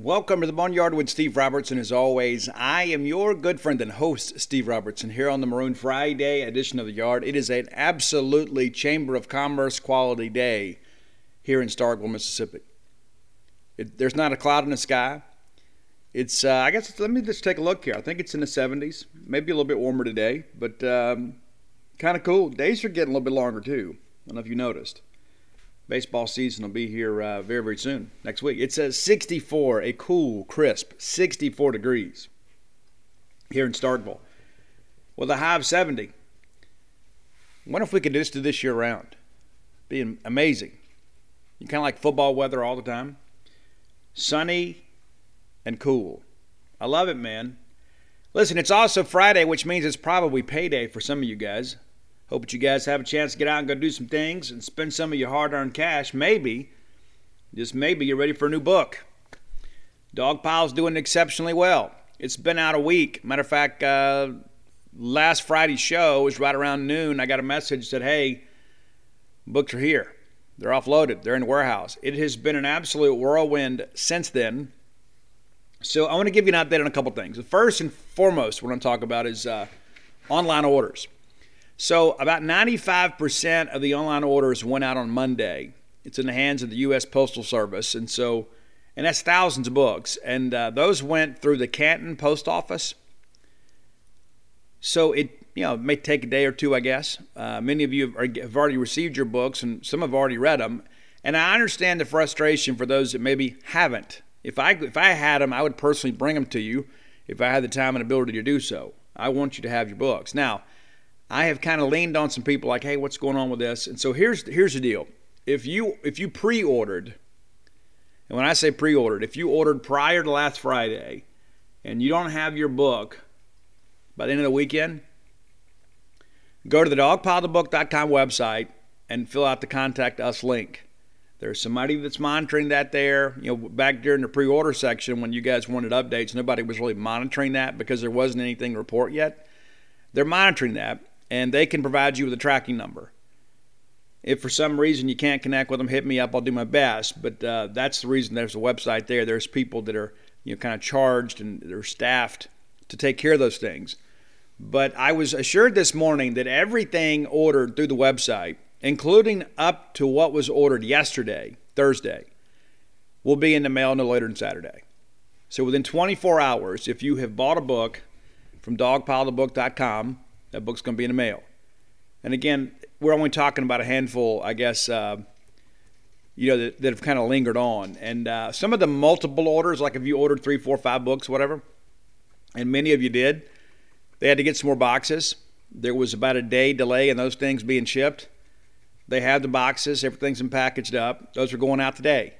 Welcome to the Boneyard with Steve Robertson. As always, I am your good friend and host, Steve Robertson, here on the Maroon Friday edition of the Yard. It is an absolutely Chamber of Commerce quality day here in Starkville, Mississippi. It, there's not a cloud in the sky. It's, uh, I guess, let me just take a look here. I think it's in the 70s, maybe a little bit warmer today, but um, kind of cool. Days are getting a little bit longer, too. I don't know if you noticed baseball season will be here uh, very, very soon, next week. It says 64, a cool, crisp 64 degrees here in Starkville with a high of 70. What if we could do this to this year round? Being amazing. You kind of like football weather all the time. Sunny and cool. I love it, man. Listen, it's also Friday, which means it's probably payday for some of you guys. Hope that you guys have a chance to get out and go do some things and spend some of your hard earned cash. Maybe, just maybe, you're ready for a new book. Dogpile's doing exceptionally well. It's been out a week. Matter of fact, uh, last Friday's show was right around noon. I got a message that hey, books are here. They're offloaded, they're in the warehouse. It has been an absolute whirlwind since then. So I want to give you an update on a couple things. The first and foremost, what I'm talking about is uh, online orders. So, about 95% of the online orders went out on Monday. It's in the hands of the U.S. Postal Service. And so, and that's thousands of books. And uh, those went through the Canton Post Office. So, it, you know, it may take a day or two, I guess. Uh, many of you have already received your books, and some have already read them. And I understand the frustration for those that maybe haven't. If I, if I had them, I would personally bring them to you if I had the time and ability to do so. I want you to have your books. Now, I have kind of leaned on some people like, hey, what's going on with this? And so here's here's the deal. If you if you pre-ordered, and when I say pre-ordered, if you ordered prior to last Friday and you don't have your book by the end of the weekend, go to the dogpilethebook.com website and fill out the contact us link. There's somebody that's monitoring that there. You know, back during the pre-order section when you guys wanted updates, nobody was really monitoring that because there wasn't anything to report yet. They're monitoring that and they can provide you with a tracking number. If for some reason you can't connect with them, hit me up. I'll do my best. But uh, that's the reason there's a website there. There's people that are you know kind of charged and they're staffed to take care of those things. But I was assured this morning that everything ordered through the website, including up to what was ordered yesterday, Thursday, will be in the mail no later than Saturday. So within 24 hours, if you have bought a book from dogpilethebook.com, that book's going to be in the mail. And again, we're only talking about a handful, I guess, uh, you know, that, that have kind of lingered on. And uh, some of the multiple orders, like if you ordered three, four, five books, whatever, and many of you did, they had to get some more boxes. There was about a day delay in those things being shipped. They have the boxes, everything's been packaged up. Those are going out today.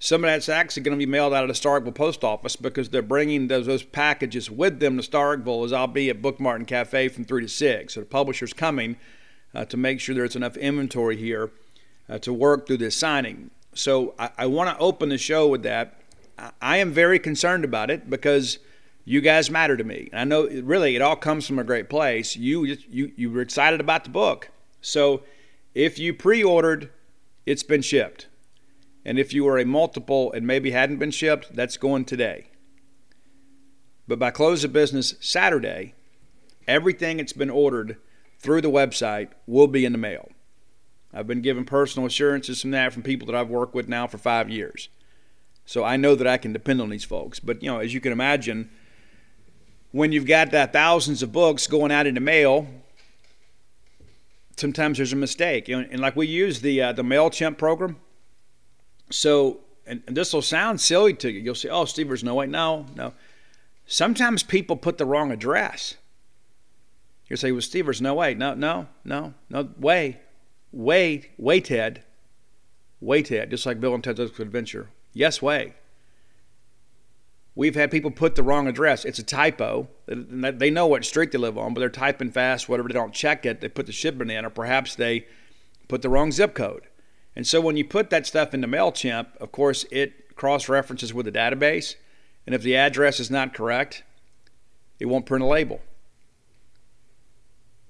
Some of that's actually going to be mailed out of the Starkville post office because they're bringing those, those packages with them to Starkville as I'll be at Book Mart and Cafe from 3 to 6. So the publisher's coming uh, to make sure there's enough inventory here uh, to work through this signing. So I, I want to open the show with that. I, I am very concerned about it because you guys matter to me. And I know really it all comes from a great place. You, you, you were excited about the book. So if you pre ordered, it's been shipped. And if you were a multiple and maybe hadn't been shipped, that's going today. But by close of business Saturday, everything that's been ordered through the website will be in the mail. I've been given personal assurances from that from people that I've worked with now for five years. So I know that I can depend on these folks. But, you know, as you can imagine, when you've got that thousands of books going out in the mail, sometimes there's a mistake. You know, and like we use the uh, the MailChimp program, so, and, and this will sound silly to you. You'll say, oh, Steve, there's no way. No, no. Sometimes people put the wrong address. You'll say, well, Steve, there's no way. No, no, no, no way. Way, way, Ted. Way, Ted. Just like Bill and Ted's Adventure. Yes, way. We've had people put the wrong address. It's a typo. They know what street they live on, but they're typing fast, whatever. They don't check it. They put the shipment in, or perhaps they put the wrong zip code. And so when you put that stuff into MailChimp, of course, it cross references with the database. And if the address is not correct, it won't print a label.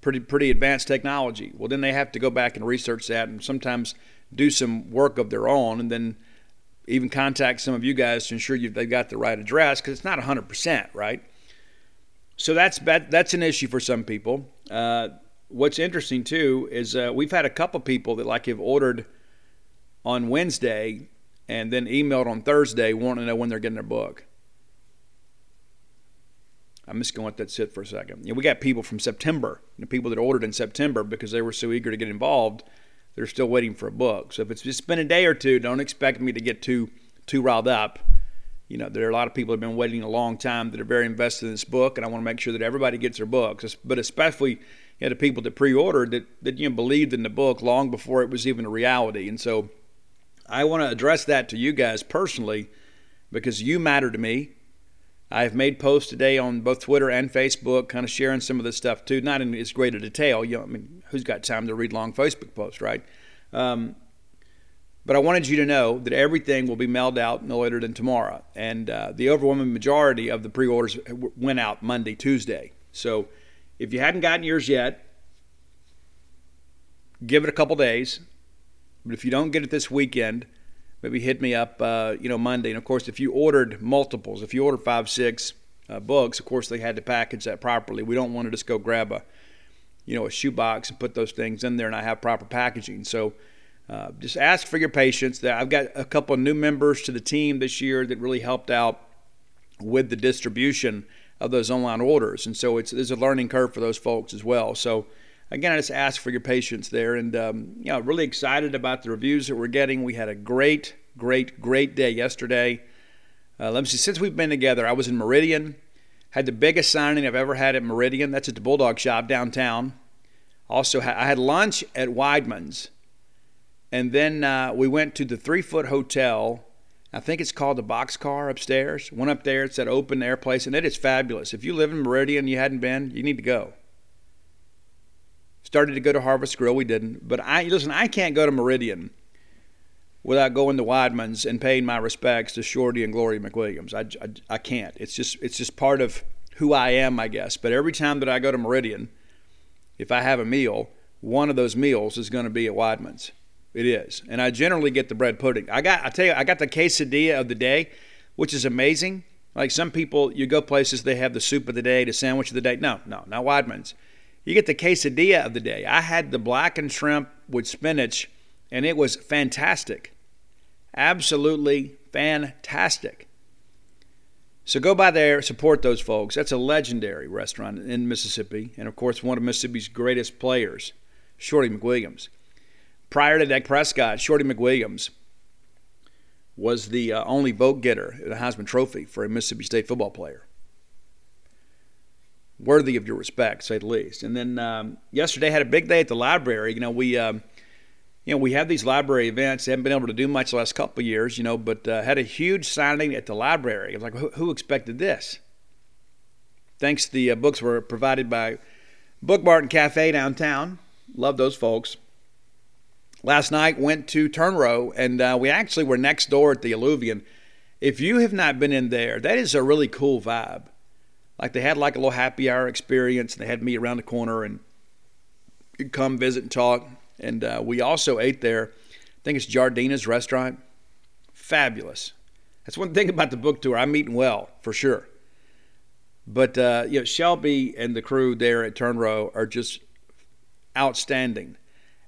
Pretty, pretty advanced technology. Well, then they have to go back and research that and sometimes do some work of their own and then even contact some of you guys to ensure you, they've got the right address because it's not 100%, right? So that's that's an issue for some people. Uh, what's interesting too is uh, we've had a couple people that like have ordered on Wednesday and then emailed on Thursday wanting to know when they're getting their book. I'm just going to let that sit for a second. You know, we got people from September, you know, people that ordered in September because they were so eager to get involved they're still waiting for a book. So if it's just been a day or two, don't expect me to get too too riled up. You know, there are a lot of people that have been waiting a long time that are very invested in this book, and I want to make sure that everybody gets their books. But especially you know, the people that pre-ordered that, that you know believed in the book long before it was even a reality. And so I want to address that to you guys personally because you matter to me. I've made posts today on both Twitter and Facebook, kind of sharing some of this stuff too. Not in as great a detail. You know, I mean, who's got time to read long Facebook posts, right? Um, but I wanted you to know that everything will be mailed out no later than tomorrow. And uh, the overwhelming majority of the pre orders went out Monday, Tuesday. So if you hadn't gotten yours yet, give it a couple days. But if you don't get it this weekend, maybe hit me up, uh, you know, Monday. And of course, if you ordered multiples, if you ordered five, six uh, books, of course, they had to package that properly. We don't want to just go grab a, you know, a shoebox and put those things in there and I have proper packaging. So uh, just ask for your patience. I've got a couple new members to the team this year that really helped out with the distribution of those online orders, and so it's there's a learning curve for those folks as well. So again, I just ask for your patience there, and um, you know, really excited about the reviews that we're getting. We had a great, great, great day yesterday. Uh, let me see. Since we've been together, I was in Meridian, had the biggest signing I've ever had at Meridian. That's at the Bulldog Shop downtown. Also, I had lunch at Weidmann's, and then uh, we went to the Threefoot Hotel. I think it's called the Boxcar upstairs. Went up there. It's that open air place, and it is fabulous. If you live in Meridian, you hadn't been, you need to go. Started to go to Harvest Grill. We didn't. But I listen. I can't go to Meridian without going to Weidmann's and paying my respects to Shorty and Glory McWilliams. I, I, I can't. It's just it's just part of who I am, I guess. But every time that I go to Meridian, if I have a meal, one of those meals is going to be at Weidmann's. It is, and I generally get the bread pudding. I got I tell you, I got the quesadilla of the day, which is amazing. Like some people, you go places they have the soup of the day, the sandwich of the day. No, no, not Weidmann's. You get the quesadilla of the day. I had the blackened shrimp with spinach, and it was fantastic. Absolutely fantastic. So go by there, support those folks. That's a legendary restaurant in Mississippi, and of course, one of Mississippi's greatest players, Shorty McWilliams. Prior to Dak Prescott, Shorty McWilliams was the uh, only vote getter the Heisman Trophy for a Mississippi State football player worthy of your respect, say the least. And then um, yesterday had a big day at the library. You know, we um, you know we have these library events. Haven't been able to do much the last couple of years, you know, but uh, had a huge signing at the library. I was like, who, who expected this? Thanks, the uh, books were provided by Book Mart and Cafe downtown. Love those folks. Last night went to Turn Row, and uh, we actually were next door at the Alluvian. If you have not been in there, that is a really cool vibe like they had like a little happy hour experience. And they had me around the corner and you'd come visit and talk. And uh, we also ate there. I think it's Giardina's restaurant. Fabulous. That's one thing about the book tour. I'm eating well for sure. But uh, you know, Shelby and the crew there at Turn Row are just outstanding.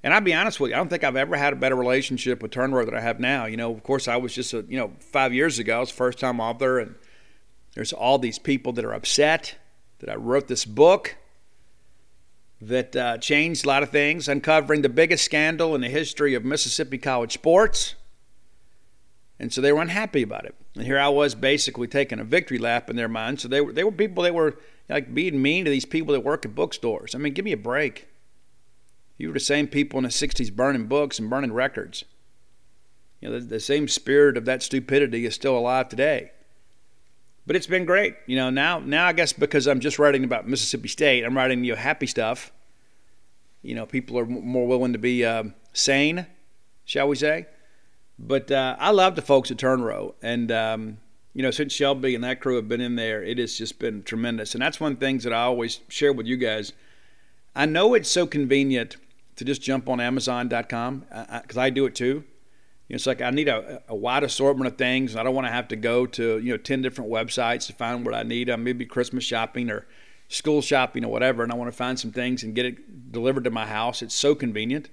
And I'll be honest with you, I don't think I've ever had a better relationship with Turn Row than I have now. You know, of course, I was just a, you know five years ago. I was first time author, and there's all these people that are upset that I wrote this book that uh, changed a lot of things, uncovering the biggest scandal in the history of Mississippi college sports. And so they were unhappy about it. And here I was basically taking a victory lap in their mind. So they were, they were people that were like being mean to these people that work at bookstores. I mean, give me a break. You were the same people in the 60s burning books and burning records. You know, the, the same spirit of that stupidity is still alive today. But it's been great. You know, now now I guess because I'm just writing about Mississippi State, I'm writing you know, happy stuff. You know, people are more willing to be uh, sane, shall we say? But uh, I love the folks at Turnrow, and um, you know, since Shelby and that crew have been in there, it has just been tremendous. And that's one of the things that I always share with you guys. I know it's so convenient to just jump on Amazon.com because I, I, I, do it too. You know, it's like I need a, a wide assortment of things. and I don't want to have to go to you know ten different websites to find what I need. I'm maybe Christmas shopping or school shopping or whatever, and I want to find some things and get it delivered to my house. It's so convenient.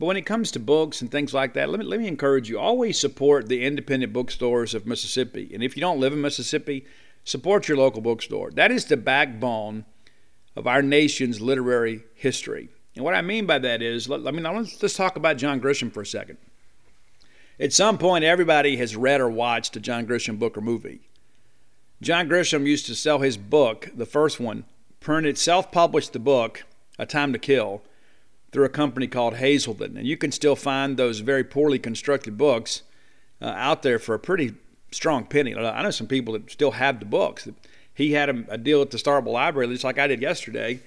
But when it comes to books and things like that, let me, let me encourage you always support the independent bookstores of Mississippi. And if you don't live in Mississippi, support your local bookstore. That is the backbone of our nation's literary history. And what I mean by that is, let, let me let's, let's talk about John Grisham for a second. At some point, everybody has read or watched a John Grisham book or movie. John Grisham used to sell his book, the first one, printed, self published the book, A Time to Kill through a company called Hazelden. And you can still find those very poorly constructed books uh, out there for a pretty strong penny. I know some people that still have the books. He had a, a deal at the Starkville Library, just like I did yesterday.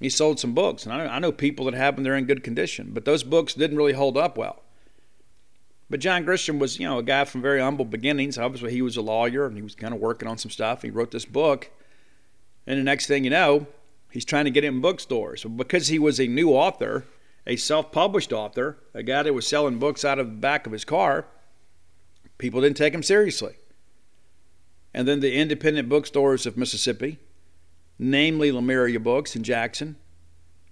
He sold some books, and I know, I know people that have them. They're in good condition, but those books didn't really hold up well. But John Grisham was, you know, a guy from very humble beginnings. Obviously, he was a lawyer and he was kind of working on some stuff. He wrote this book, and the next thing you know, he's trying to get it in bookstores. Because he was a new author, a self published author, a guy that was selling books out of the back of his car, people didn't take him seriously. And then the independent bookstores of Mississippi, namely Lemuria Books in Jackson,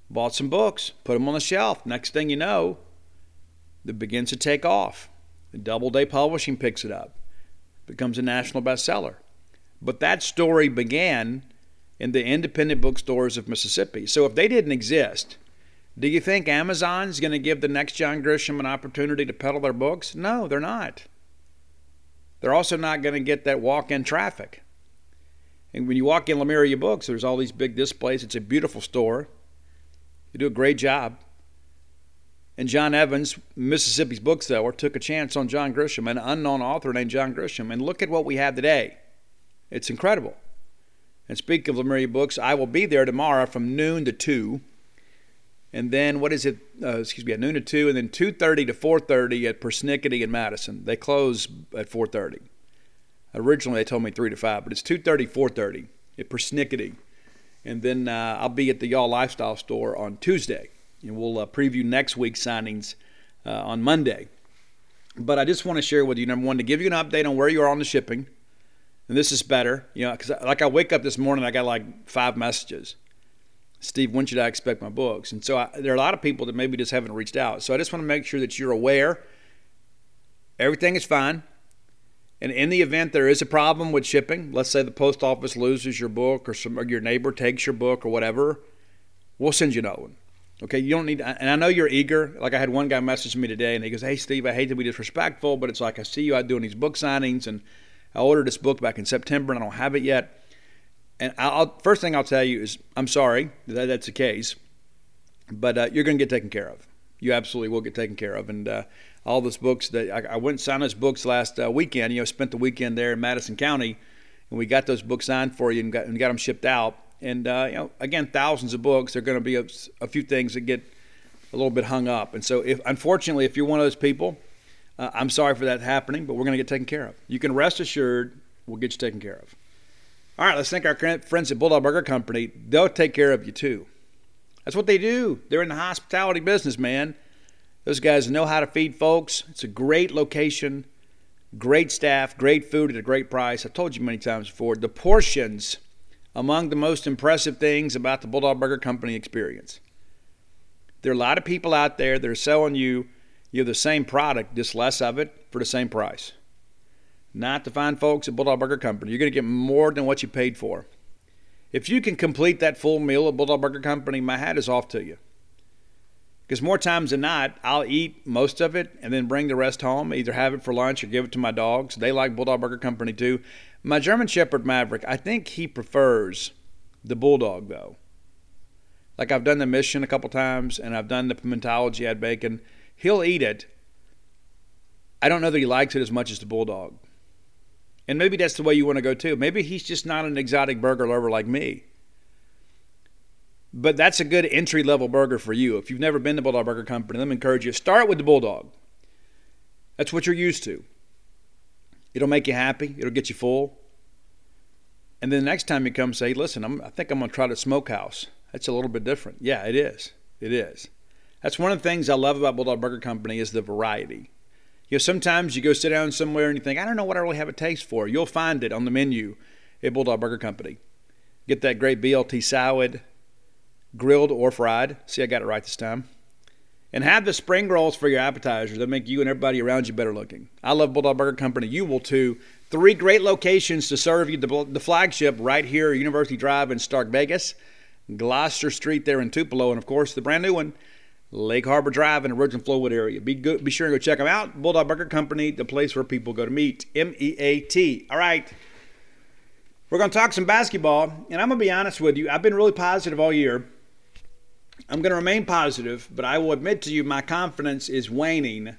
bought some books, put them on the shelf. Next thing you know, it begins to take off. The Doubleday Publishing picks it up, becomes a national bestseller. But that story began in the independent bookstores of Mississippi. So if they didn't exist, do you think Amazon's going to give the next John Grisham an opportunity to peddle their books? No, they're not. They're also not going to get that walk in traffic. And when you walk in Lemuria Books, there's all these big displays. It's a beautiful store. You do a great job. And John Evans, Mississippi's bookseller, took a chance on John Grisham, an unknown author named John Grisham. And look at what we have today. It's incredible. And speaking of Lemuria Books, I will be there tomorrow from noon to 2 and then what is it? Uh, excuse me, at noon to two, and then two thirty to four thirty at Persnickety and Madison. They close at four thirty. Originally, they told me three to five, but it's 2.30, 4.30 at Persnickety. And then uh, I'll be at the Y'all Lifestyle store on Tuesday, and we'll uh, preview next week's signings uh, on Monday. But I just want to share with you, number one, to give you an update on where you are on the shipping. And this is better, you know, because like I wake up this morning, I got like five messages Steve, when should I expect my books? And so I, there are a lot of people that maybe just haven't reached out. So I just want to make sure that you're aware everything is fine. And in the event there is a problem with shipping, let's say the post office loses your book or, some, or your neighbor takes your book or whatever, we'll send you another one. Okay, you don't need, and I know you're eager. Like I had one guy message me today, and he goes, "Hey Steve, I hate to be disrespectful, but it's like I see you out doing these book signings, and I ordered this book back in September, and I don't have it yet." And I'll, first thing I'll tell you is I'm sorry that that's the case, but uh, you're going to get taken care of. You absolutely will get taken care of. And uh, all those books that I, I, went and signed those books last uh, weekend. You know, spent the weekend there in Madison County, and we got those books signed for you and got, and got them shipped out. And uh, you know, again, thousands of books. There are going to be a, a, few things that get a little bit hung up. And so, if unfortunately, if you're one of those people, uh, I'm sorry for that happening, but we're going to get taken care of. You can rest assured we'll get you taken care of. All right, let's thank our friends at Bulldog Burger Company. They'll take care of you too. That's what they do. They're in the hospitality business, man. Those guys know how to feed folks. It's a great location, great staff, great food at a great price. I've told you many times before. The portions among the most impressive things about the Bulldog Burger Company experience. There are a lot of people out there that are selling you you the same product, just less of it for the same price not to find folks at Bulldog Burger Company. You're going to get more than what you paid for. If you can complete that full meal at Bulldog Burger Company, my hat is off to you. Because more times than not, I'll eat most of it and then bring the rest home, either have it for lunch or give it to my dogs. They like Bulldog Burger Company too. My German Shepherd Maverick, I think he prefers the Bulldog though. Like I've done the mission a couple times and I've done the pimentology add bacon. He'll eat it. I don't know that he likes it as much as the Bulldog. And maybe that's the way you want to go too. Maybe he's just not an exotic burger lover like me. But that's a good entry level burger for you. If you've never been to Bulldog Burger Company, let me encourage you start with the Bulldog. That's what you're used to. It'll make you happy, it'll get you full. And then the next time you come, say, listen, I'm, I think I'm going to try the smokehouse. That's a little bit different. Yeah, it is. It is. That's one of the things I love about Bulldog Burger Company is the variety. You know, sometimes you go sit down somewhere and you think, I don't know what I really have a taste for. You'll find it on the menu at Bulldog Burger Company. Get that great BLT salad, grilled or fried. See, I got it right this time. And have the spring rolls for your appetizers that make you and everybody around you better looking. I love Bulldog Burger Company. You will too. Three great locations to serve you the, the flagship right here, University Drive in Stark Vegas, Gloster Street there in Tupelo, and of course the brand new one, Lake Harbor Drive in the Ridgeland Flowood area. Be good, be sure to go check them out. Bulldog Burger Company, the place where people go to meet. M E A T. All right. We're going to talk some basketball, and I'm going to be honest with you. I've been really positive all year. I'm going to remain positive, but I will admit to you my confidence is waning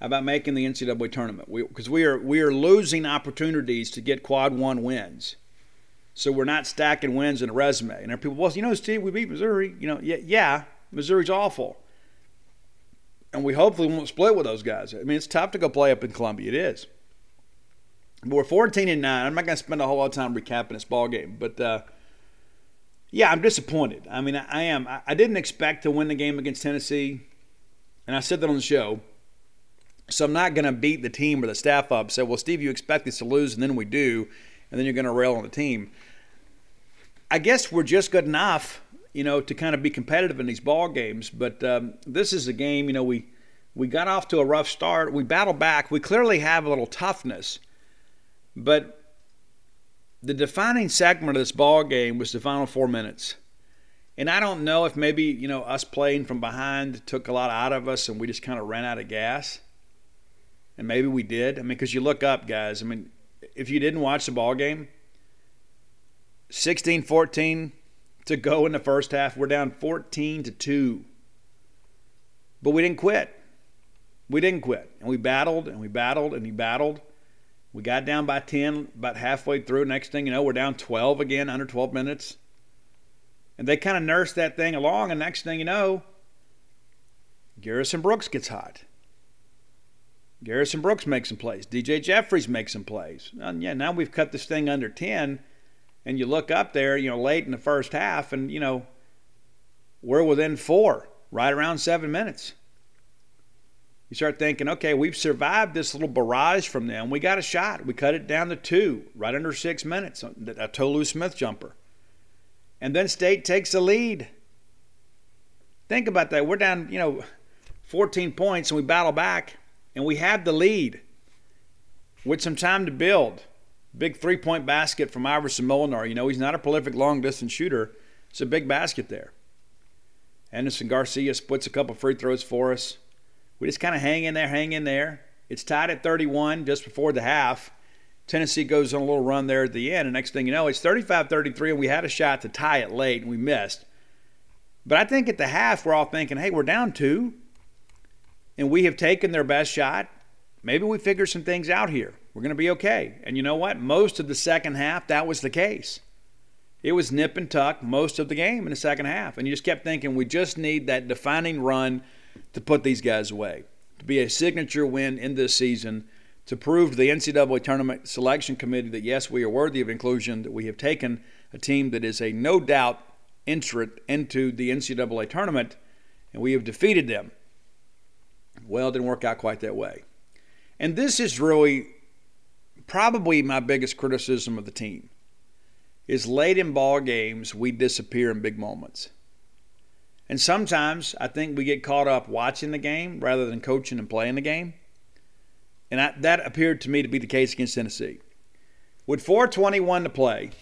about making the NCAA tournament because we, we, are we are losing opportunities to get quad one wins. So we're not stacking wins in a resume. And there are people, well, you know, Steve, we beat Missouri. You know, yeah, yeah, Missouri's awful, and we hopefully won't split with those guys. I mean, it's tough to go play up in Columbia. It is. But we're 14 and nine. I'm not going to spend a whole lot of time recapping this ball game, but. Uh, yeah, I'm disappointed. I mean, I am. I didn't expect to win the game against Tennessee, and I said that on the show. So I'm not going to beat the team or the staff up. Say, well, Steve, you expect us to lose, and then we do, and then you're going to rail on the team. I guess we're just good enough, you know, to kind of be competitive in these ball games. But um, this is a game, you know, we we got off to a rough start. We battled back. We clearly have a little toughness, but the defining segment of this ball game was the final four minutes. And I don't know if maybe, you know, us playing from behind took a lot out of us and we just kind of ran out of gas. And maybe we did. I mean, because you look up, guys. I mean, if you didn't watch the ball game, 16 14 to go in the first half. We're down 14 to 2. But we didn't quit. We didn't quit. And we battled and we battled and we battled. We got down by 10 about halfway through. Next thing you know, we're down 12 again, under 12 minutes. And they kind of nursed that thing along. And next thing you know, Garrison Brooks gets hot. Garrison Brooks makes some plays. DJ Jeffries makes some plays. And yeah, now we've cut this thing under 10. And you look up there, you know, late in the first half, and, you know, we're within four, right around seven minutes. You start thinking, okay, we've survived this little barrage from them. We got a shot. We cut it down to two, right under six minutes, a Tolu Smith jumper. And then State takes the lead. Think about that. We're down, you know, 14 points and we battle back and we have the lead with some time to build. Big three point basket from Iverson Molinar. You know, he's not a prolific long distance shooter. It's a big basket there. Andersson Garcia splits a couple free throws for us. We just kind of hang in there, hang in there. It's tied at 31 just before the half. Tennessee goes on a little run there at the end, and next thing you know, it's 35 33, and we had a shot to tie it late, and we missed. But I think at the half, we're all thinking, hey, we're down two, and we have taken their best shot. Maybe we figure some things out here. We're going to be okay. And you know what? Most of the second half, that was the case. It was nip and tuck most of the game in the second half. And you just kept thinking, we just need that defining run to put these guys away, to be a signature win in this season, to prove to the NCAA Tournament Selection Committee that yes, we are worthy of inclusion, that we have taken a team that is a no doubt entrant into the NCAA tournament, and we have defeated them. Well, it didn't work out quite that way. And this is really probably my biggest criticism of the team is late in ball games we disappear in big moments. And sometimes I think we get caught up watching the game rather than coaching and playing the game. And I, that appeared to me to be the case against Tennessee. With 421 to play,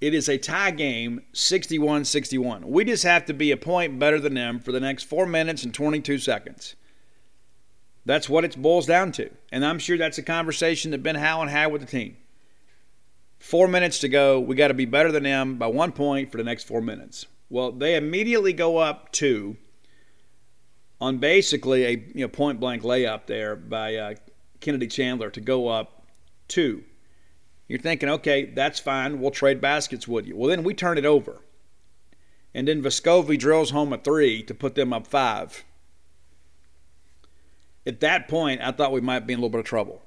it is a tie game, 61 61. We just have to be a point better than them for the next four minutes and 22 seconds. That's what it boils down to. And I'm sure that's a conversation that Ben Howland had with the team. Four minutes to go. We got to be better than them by one point for the next four minutes. Well, they immediately go up two on basically a you know, point blank layup there by uh, Kennedy Chandler to go up two. You're thinking, okay, that's fine. We'll trade baskets with you. Well, then we turn it over. And then Vescovi drills home a three to put them up five. At that point, I thought we might be in a little bit of trouble.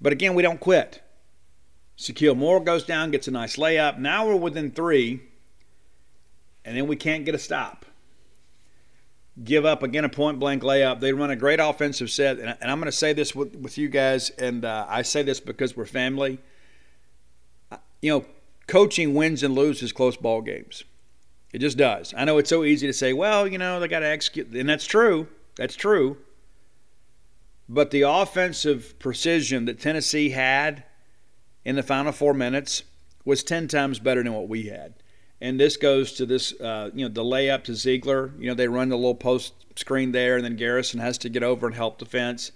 But again, we don't quit. Shakeel Moore goes down, gets a nice layup. Now we're within three, and then we can't get a stop. Give up again a point blank layup. They run a great offensive set, and, I'm going to say this with, with you guys, and uh, I say this because we're family. You know, coaching wins and loses close ball games. It just does. I know it's so easy to say, well, you know, they got to execute, and that's true. That's true. But the offensive precision that Tennessee had in the final four minutes was 10 times better than what we had. And this goes to this, uh, you know, the layup to Zeigler. You know, they run the little post screen there, and then Garrison has to get over and help defense.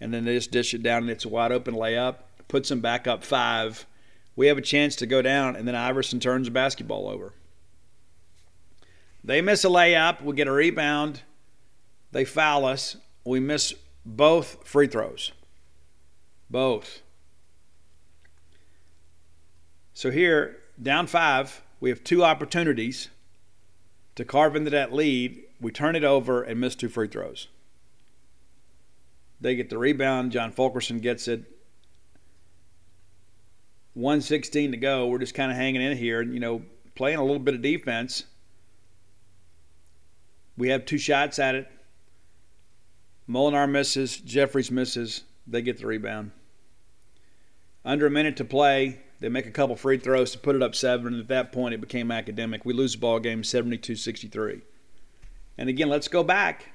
And then they just dish it down, and it's a wide open layup. Puts them back up five. We have a chance to go down, and then Iverson turns the basketball over. They miss a layup. We get a rebound. They foul us. We miss both free throws. Both. So here, down five, we have two opportunities to carve into that lead. We turn it over and miss two free throws. They get the rebound. John Fulkerson gets it. 116 to go. We're just kind of hanging in here, and, you know, playing a little bit of defense. We have two shots at it. Molinar misses, Jeffries misses. They get the rebound. Under a minute to play, they make a couple free throws to put it up seven, and at that point it became academic. We lose the ball game 72-63. And again, let's go back.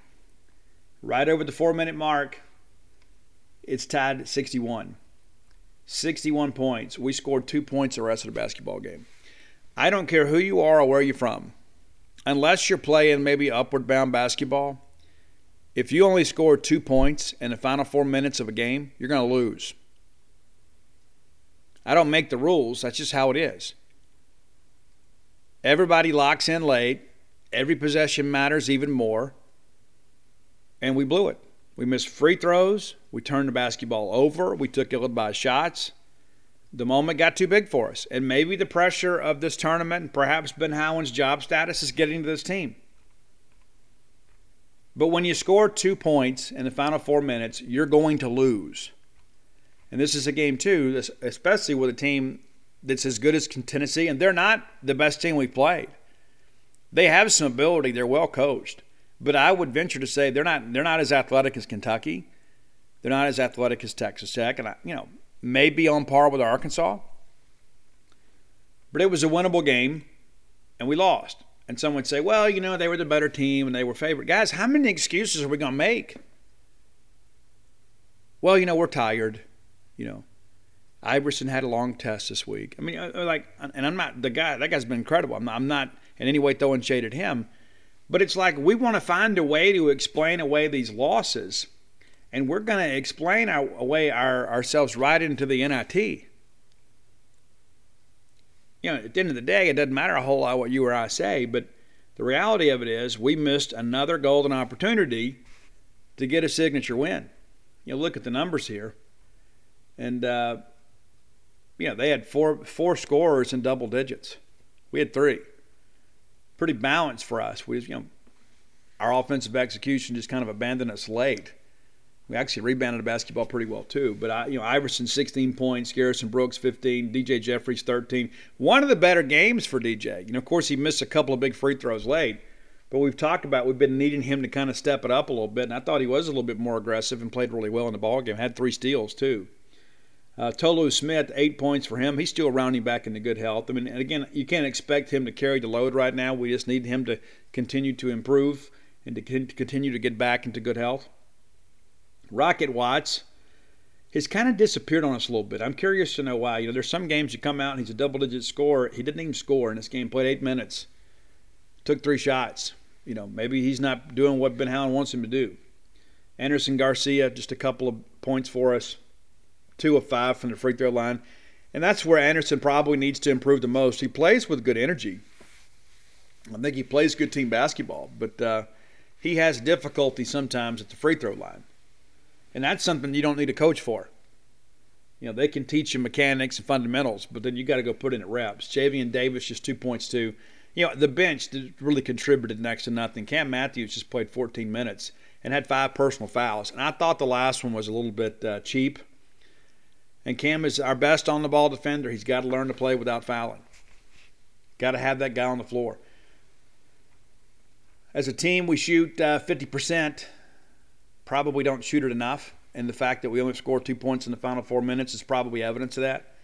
Right over the four minute mark, it's tied at 61. 61 points. We scored two points the rest of the basketball game. I don't care who you are or where you're from. Unless you're playing maybe upward bound basketball, if you only score two points in the final four minutes of a game, you're going to lose. I don't make the rules, that's just how it is. Everybody locks in late, every possession matters even more, and we blew it. We missed free throws, we turned the basketball over, we took ill by shots. The moment got too big for us. And maybe the pressure of this tournament and perhaps Ben Howland's job status is getting to this team. But when you score two points in the final four minutes, you're going to lose. And this is a game, too, especially with a team that's as good as Tennessee, and they're not the best team we've played. They have some ability, they're well coached. But I would venture to say they're not they're not as athletic as Kentucky. They're not as athletic as Texas Tech, and I, you know maybe on par with Arkansas. But it was a winnable game, and we lost. And some would say, well, you know, they were the better team and they were favored. Guys, how many excuses are we going to make? Well, you know, we're tired. You know, Iverson had a long test this week. I mean, uh, uh, like, and I'm not the guy. That guy's been incredible. I'm not, I'm not in any way throwing shade at him, but it's like we want to find a way to explain away these losses, and we're going to explain our, away our, ourselves right into the NIT you know, at the end of the day, it doesn't matter a whole lot what you or I say, but the reality of it is we missed another golden opportunity to get a signature win. You know, look at the numbers here. And, uh, you know, they had four, four scorers in double digits. We had three. Pretty balanced for us. We, you know, our offensive execution just kind of abandoned us late. We actually rebounded the basketball pretty well too. But I, you know, Iverson 16 points, Garrison Brooks 15, DJ Jeffries 13. One of the better games for DJ. You know, of course he missed a couple of big free throws late, but we've talked about we've been needing him to kind of step it up a little bit, and I thought he was a little bit more aggressive and played really well in the ball game. Had three steals too. Uh, Tolu Smith, eight points for him. He's still rounding back into good health. I mean, and again, you can't expect him to carry the load right now. We just need him to continue to improve and to continue to get back into good health. Rocket Watts has kind of disappeared on us a little bit. I'm curious to know why. You know, there's some games you come out and he's a double digit scorer. He didn't even score in this game, played eight minutes, took three shots. You know, maybe he's not doing what Ben Howland wants him to do. Andersson Garcia, just a couple of points for us, two of five from the free throw line. And that's where Andersson probably needs to improve the most. He plays with good energy. I think he plays good team basketball, but uh, he has difficulty sometimes at the free throw line. And that's something you don't need a coach for. You know, they can teach you mechanics and fundamentals, but then you got to go put in at reps. Javian Davis just two points too. You know, the bench really contributed next to nothing. Cam Matthews just played 14 minutes and had five personal fouls, and I thought the last one was a little bit uh, cheap. And Cam is our best on the ball defender. He's got to learn to play without fouling. Got to have that guy on the floor. As a team, we shoot uh, 50%. Probably don't shoot it enough. And the fact that we only scored two points in the final four minutes is probably evidence of that.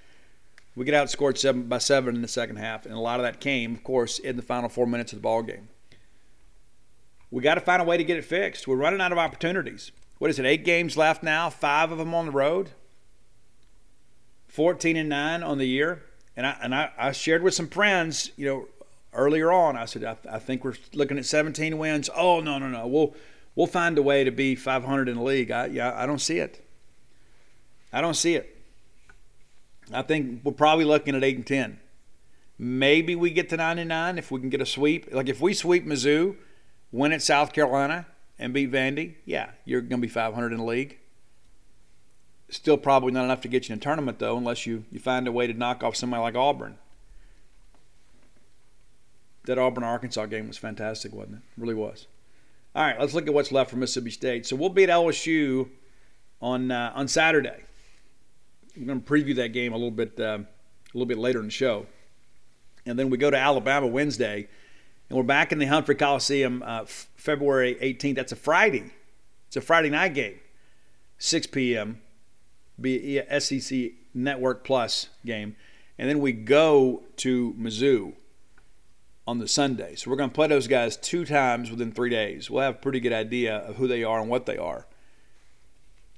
We get outscored seven by seven in the second half, and a lot of that came, of course, in the final four minutes of the ball game. We got to find a way to get it fixed. We're running out of opportunities. What is it? Eight games left now. Five of them on the road. 14 and 9 on the year. And I, and I, I shared with some friends, you know, earlier on, I said, I, I, think we're looking at 17 wins. Oh, no, no, no. We'll, we'll find a way to be 500 in the league. I, yeah, I don't see it. I don't see it. I think we're probably looking at 8 and 10. Maybe we get to 99 if we can get a sweep. Like if we sweep Mizzou, win at South Carolina, and beat Vandy, yeah, you're going to be 500 in the league. Still probably not enough to get you in a tournament, though, unless you, you find a way to knock off somebody like Auburn. That Auburn Arkansas game was fantastic, wasn't it? Really was. All right, let's look at what's left for Mississippi State. So we'll beat LSU on uh, on Saturday. I'm going to preview that game a little bit uh, a little bit later in the show, and then we go to Alabama Wednesday, and we're back in the Humphrey Coliseum uh, February 18th. That's a Friday. It's a Friday night game, 6 p.m be a SEC Network Plus game, and then we go to Mizzou on the Sunday. So we're going to play those guys two times within three days. We'll have a pretty good idea of who they are and what they are.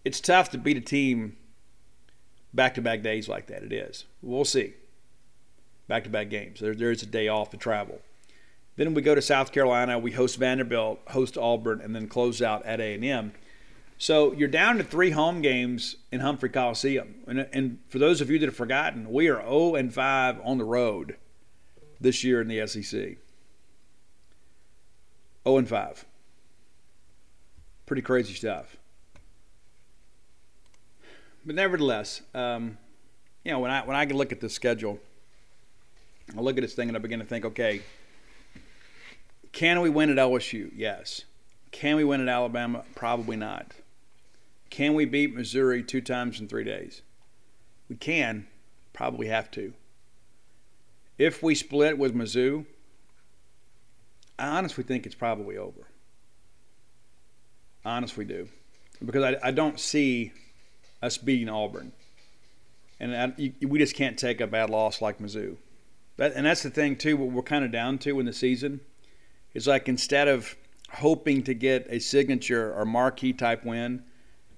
It's tough to beat a team back to back days like that. It is. We'll see. Back to back games. There, there's a day off to travel. Then we go to South Carolina. We host Vanderbilt, host Auburn, and then close out at A&M. So you're down to three home games in Humphrey Coliseum. And, and for those of you that have forgotten, we are 0 and 5 on the road this year in the SEC. 0 and 5. Pretty crazy stuff. But nevertheless, um, you know, when I when I look at the schedule, I look at this thing and I begin to think, okay, can we win at LSU? Yes. Can we win at Alabama? Probably not. Can we beat Missouri two times in three days? We can, probably have to. If we split with Mizzou, I honestly think it's probably over. Honestly, do. Because I, I don't see us beating Auburn. And I, you, we just can't take a bad loss like Mizzou. That, and that's the thing, too, what we're kind of down to in the season is like instead of hoping to get a signature or marquee type win –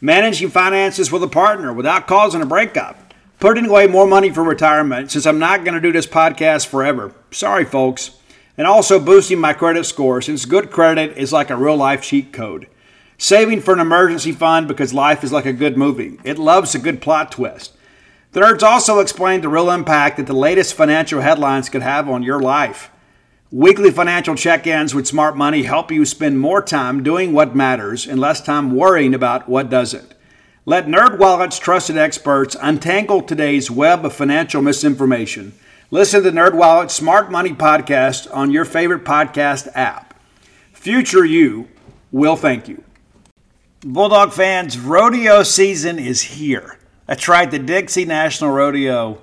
managing finances with a partner without causing a breakup, putting away more money for retirement since I'm not going to do this podcast forever. Sorry, folks. And also boosting my credit score since good credit is like a real life cheat code. Saving for an emergency fund because life is like a good movie. It loves a good plot twist. The nerds also explained the real impact that the latest financial headlines could have on your life. Weekly financial check ins with smart money help you spend more time doing what matters and less time worrying about what doesn't. Let NerdWallet's trusted experts untangle today's web of financial misinformation. Listen to NerdWallet's Smart Money podcast on your favorite podcast app. Future you will thank you. Bulldog fans, rodeo season is here. That's right, the Dixie National Rodeo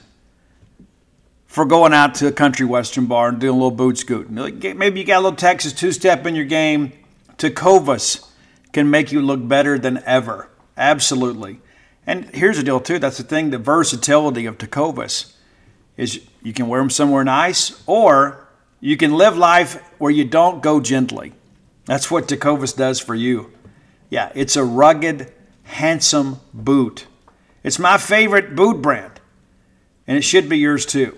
for going out to a country western bar and doing a little boot scooting. Maybe you got a little Texas two step in your game. Tecovas can make you look better than ever. Absolutely. And here's the deal, too. That's the thing the versatility of Tecovas is you can wear them somewhere nice or you can live life where you don't go gently. That's what Tecovas does for you. Yeah, it's a rugged, handsome boot. It's my favorite boot brand, and it should be yours too.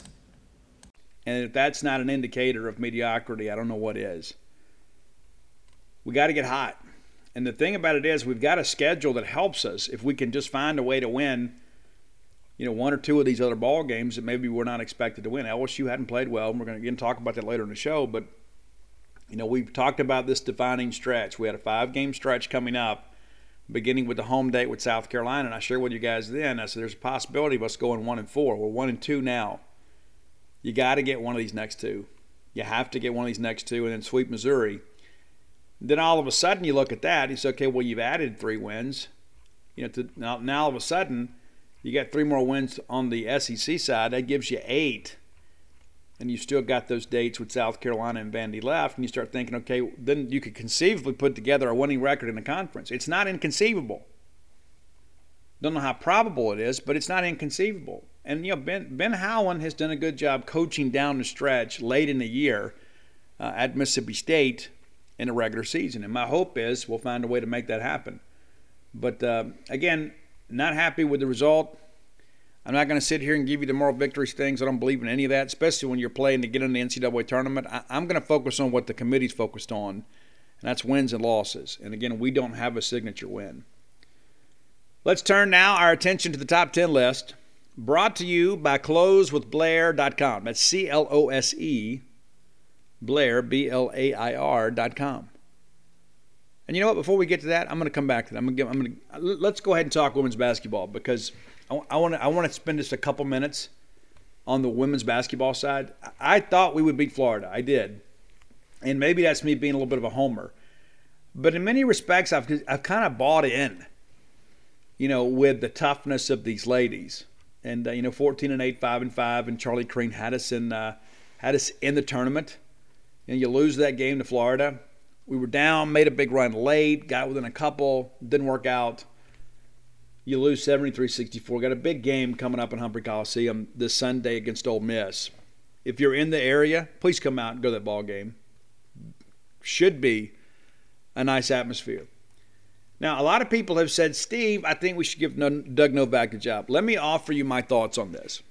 And if that's not an indicator of mediocrity, I don't know what is. We got to get hot. And the thing about it is, we've got a schedule that helps us if we can just find a way to win. You know, one or two of these other ball games that maybe we're not expected to win. LSU hadn't played well, and we're going to again talk about that later in the show. But you know, we've talked about this defining stretch. We had a five-game stretch coming up, beginning with the home date with South Carolina. And I shared with you guys then. I said there's a possibility of us going one and four. We're one and two now. You got to get one of these next two. You have to get one of these next two, and then sweep Missouri. Then all of a sudden you look at that, you say, okay, well you've added three wins. You know, to, now, now all of a sudden you got three more wins on the SEC side. That gives you eight, and you still got those dates with South Carolina and Vandy left. And you start thinking, okay, then you could conceivably put together a winning record in the conference. It's not inconceivable. Don't know how probable it is, but it's not inconceivable. And you know, Ben Ben Howland has done a good job coaching down the stretch late in the year uh, at Mississippi State in the regular season. And my hope is we'll find a way to make that happen. But uh, again, not happy with the result. I'm not going to sit here and give you the moral victories things. I don't believe in any of that, especially when you're playing to get in the NCAA tournament. I, I'm going to focus on what the committee's focused on, and that's wins and losses. And again, we don't have a signature win. Let's turn now our attention to the top 10 list, brought to you by closewithblair.com. That's C L O S E Blair, B L A I R dot com. And you know what? Before we get to that, I'm going to come back to that. I'm going to, Give, I'm going to let's go ahead and talk women's basketball because I, I want to I want to spend just a couple minutes on the women's basketball side. I thought we would beat Florida. I did, and maybe that's me being a little bit of a homer. But in many respects, I've I've kind of bought in, you know, with the toughness of these ladies. And uh, you know, 14 and 8, 5 and 5, and Charlie Creme had us in uh, had us in the tournament and you lose that game to Florida. We were down, made a big run late, got within a couple, didn't work out. You lose 73 64. Got a big game coming up in Humphrey Coliseum this Sunday against Ole Miss. If you're in the area, please come out and go to that ball game. Should be a nice atmosphere. Now, a lot of people have said, Steve, I think we should give Doug Novak a job. Let me offer you my thoughts on this.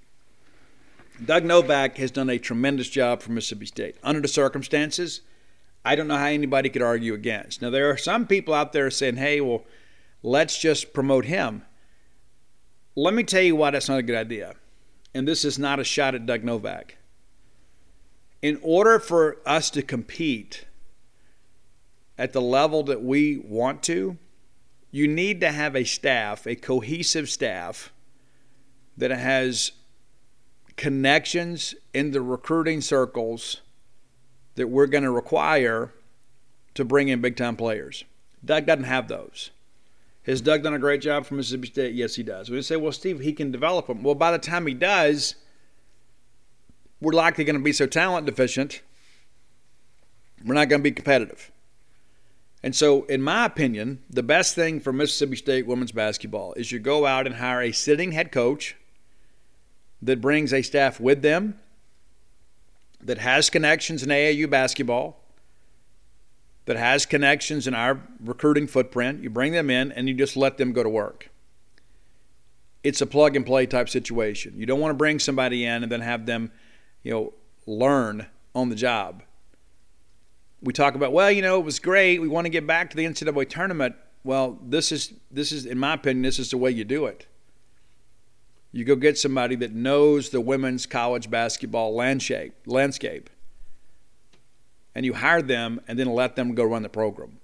Doug Novak has done a tremendous job for Mississippi State. Under the circumstances, I don't know how anybody could argue against. Now, there are some people out there saying, hey, well, let's just promote him. Let me tell you why that's not a good idea. And this is not a shot at Doug Novak. In order for us to compete at the level that we want to, you need to have a staff, a cohesive staff that has connections in the recruiting circles that we're going to require to bring in big time players. Doug doesn't have those. Has Doug done a great job for Mississippi State? Yes, he does. We say, well, Steve, he can develop them. Well, by the time he does, we're likely going to be so talent deficient, we're not going to be competitive. And so, in my opinion, the best thing for Mississippi State women's basketball is you go out and hire a sitting head coach that brings a staff with them that has connections in AAU basketball, that has connections in our recruiting footprint. You bring them in and you just let them go to work. It's a plug and play type situation. You don't want to bring somebody in and then have them, you know, learn on the job. We talk about, well, you know, it was great. We want to get back to the NCAA tournament. Well, this is this is, in my opinion, this is the way you do it. You go get somebody that knows the women's college basketball landscape, landscape, and you hire them, and then let them go run the program.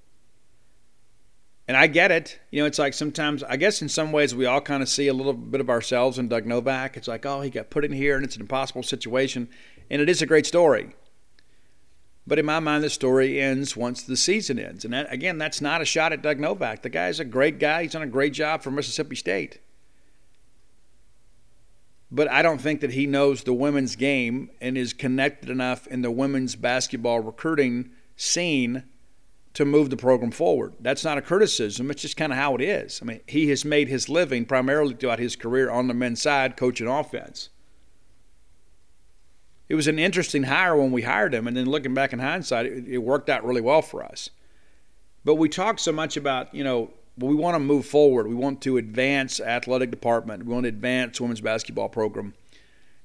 And I get it. You know, it's like sometimes, I guess in some ways, we all kind of see a little bit of ourselves in Doug Novak. It's like, oh, he got put in here and it's an impossible situation. And it is a great story. But in my mind, the story ends once the season ends. And that, again, that's not a shot at Doug Novak. The guy's a great guy. He's done a great job for Mississippi State. But I don't think that he knows the women's game and is connected enough in the women's basketball recruiting scene to move the program forward. That's not a criticism, it's just kind of how it is. I mean, he has made his living primarily throughout his career on the men's side coaching offense. It was an interesting hire when we hired him, and then looking back in hindsight, it, it worked out really well for us. But we talk so much about, you know, we want to move forward. We want to advance athletic department. We want to advance women's basketball program.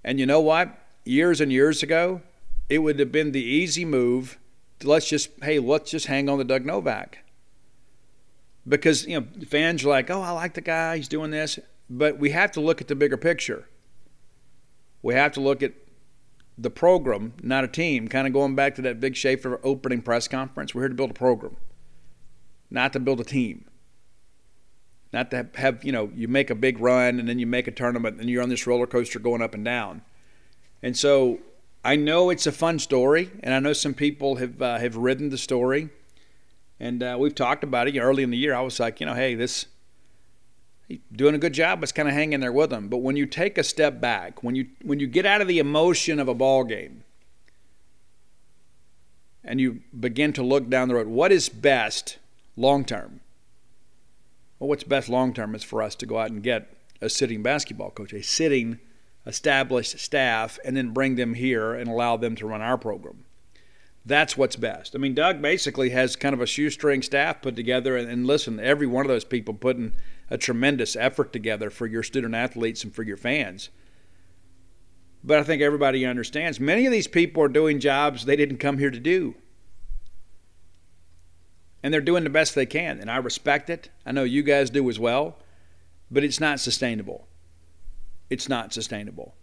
And you know what? Years and years ago, it would have been the easy move let's just hey, let's just hang on to Doug Novak. Because you know fans are like, oh, I like the guy, he's doing this, but we have to look at the bigger picture. We have to look at the program, not a team. Kind of going back to that Vic Schaefer opening press conference. We're here to build a program, not to build a team. Not to have, you know, you make a big run and then you make a tournament and you're on this roller coaster going up and down. And so I know it's a fun story, and I know some people have uh, have ridden the story, and uh, we've talked about it early in the year. I was like, you know, hey, this doing a good job. It's kind of hanging there with them. But when you take a step back, when you when you get out of the emotion of a ball game, and you begin to look down the road, what is best long term? Well, what's best long term is for us to go out and get a sitting basketball coach, a sitting established staff and then bring them here and allow them to run our program. That's what's best. I mean, Doug basically has kind of a shoestring staff put together, and, and listen, every one of those people putting a tremendous effort together for your student athletes and for your fans. But I think everybody understands many of these people are doing jobs they didn't come here to do. And they're doing the best they can. And I respect it. I know you guys do as well. But it's not sustainable it's not sustainable.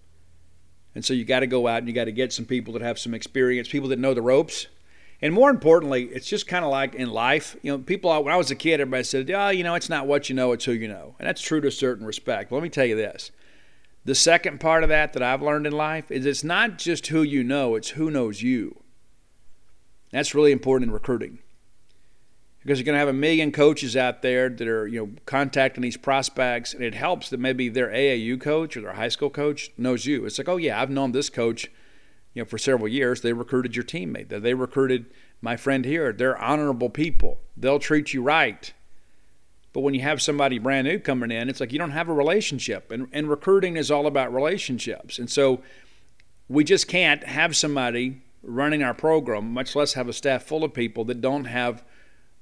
And so you got to go out and you got to get some people that have some experience, people that know the ropes. And more importantly, it's just kind of like in life. You know, people, when I was a kid, everybody said, oh, you know, it's not what you know, it's who you know. And that's true to a certain respect. But let me tell you this. The second part of that that I've learned in life is it's not just who you know, it's who knows you. That's really important in recruiting because you're going to have a million coaches out there that are you know contacting these prospects, and it helps that maybe their AAU coach or their high school coach knows you. It's like, oh yeah, I've known this coach, you know, for several years. They recruited your teammate. They recruited my friend here. They're honorable people. They'll treat you right. But when you have somebody brand new coming in, it's like you don't have a relationship, and and recruiting is all about relationships, and so we just can't have somebody running our program, much less have a staff full of people that don't have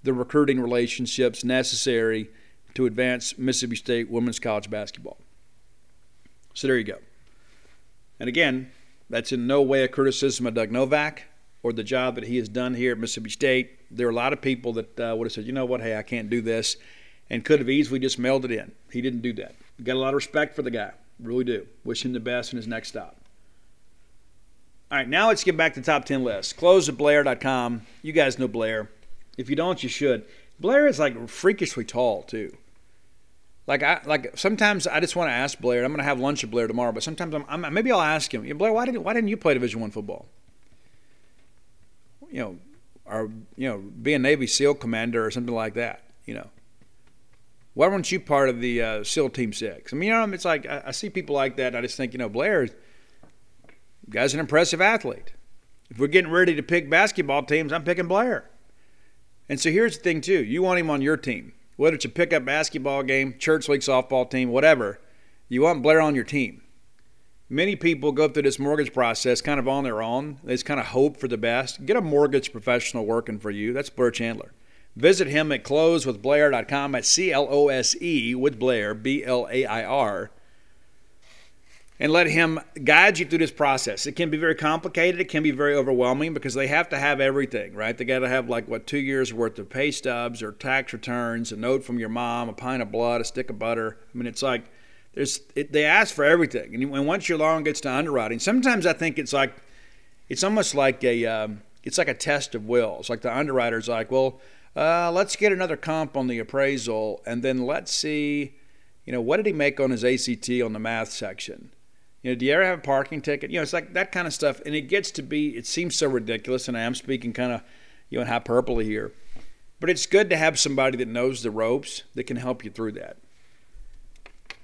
the recruiting relationships necessary to advance Mississippi State women's college basketball. So there you go. And again, that's in no way a criticism of Doug Novak or the job that he has done here at Mississippi State. There are a lot of people that uh, would have said, you know what, hey, I can't do this, and could have easily just mailed it in. He didn't do that. Got a lot of respect for the guy. Really do. Wish him the best in his next stop. All right, now let's get back to top 10 list. Close at Blair.com. You guys know Blair. If you don't, you should. Blair is like freakishly tall too. Like I like sometimes I just want to ask Blair. I'm going to have lunch with Blair tomorrow, but sometimes I'm, I'm maybe I'll ask him. Blair, why didn't why didn't you play Division One football? You know, or you know, be a Navy SEAL commander or something like that. You know, why weren't you part of the uh, SEAL Team Six? I mean, you know, it's like I, I see people like that, I just think, you know, Blair, guy's an impressive athlete. If we're getting ready to pick basketball teams, I'm picking Blair. And so here's the thing, too. You want him on your team, whether it's a pickup basketball game, church league softball team, whatever. You want Blair on your team. Many people go through this mortgage process kind of on their own. They just kind of hope for the best. Get a mortgage professional working for you. That's Blair Chandler. Visit him at closewithblair.com at C L O S E with Blair, B L A I R. and let him guide you through this process. It can be very complicated. It can be very overwhelming because they have to have everything, right? They got to have like what two years worth of pay stubs or tax returns, a note from your mom, a pint of blood, a stick of butter. I mean, it's like there's it, they ask for everything, and once your loan gets to underwriting, sometimes I think it's like it's almost like a um, it's like a test of wills. Like the underwriter's like, well, uh, let's get another comp on the appraisal, and then let's see, you know, what did he make on his ACT on the math section you know, do you ever have a parking ticket? You know, it's like that kind of stuff, and it gets to be. It seems so ridiculous, and I am speaking kind of, you know, in hyperbole here, but it's good to have somebody that knows the ropes that can help you through that.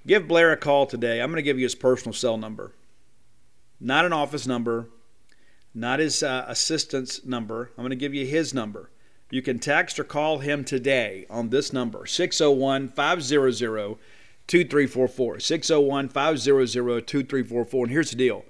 Give Blair a call today. I'm going to give you his personal cell number, not an office number, not his uh, assistant's number. I'm going to give you his number. You can text or call him today on this number 601 500 2344. 601 500 2344. And here's the deal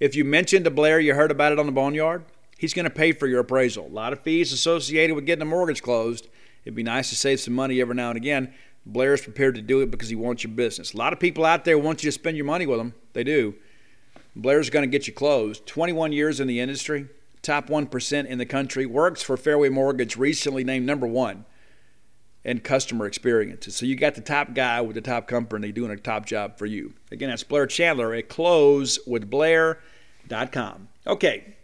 if you mention to Blair you heard about it on the Boneyard, he's going to pay for your appraisal. A lot of fees associated with getting a mortgage closed. It'd be nice to save some money every now and again. Blair's prepared to do it because he wants your business. A lot of people out there want you to spend your money with them. They do. Blair's going to get you closed. 21 years in the industry, top 1% in the country, works for Fairway Mortgage, recently named number one and customer experiences. So you got the top guy with the top company doing a top job for you. Again, that's Blair Chandler at closewithblair.com. Okay.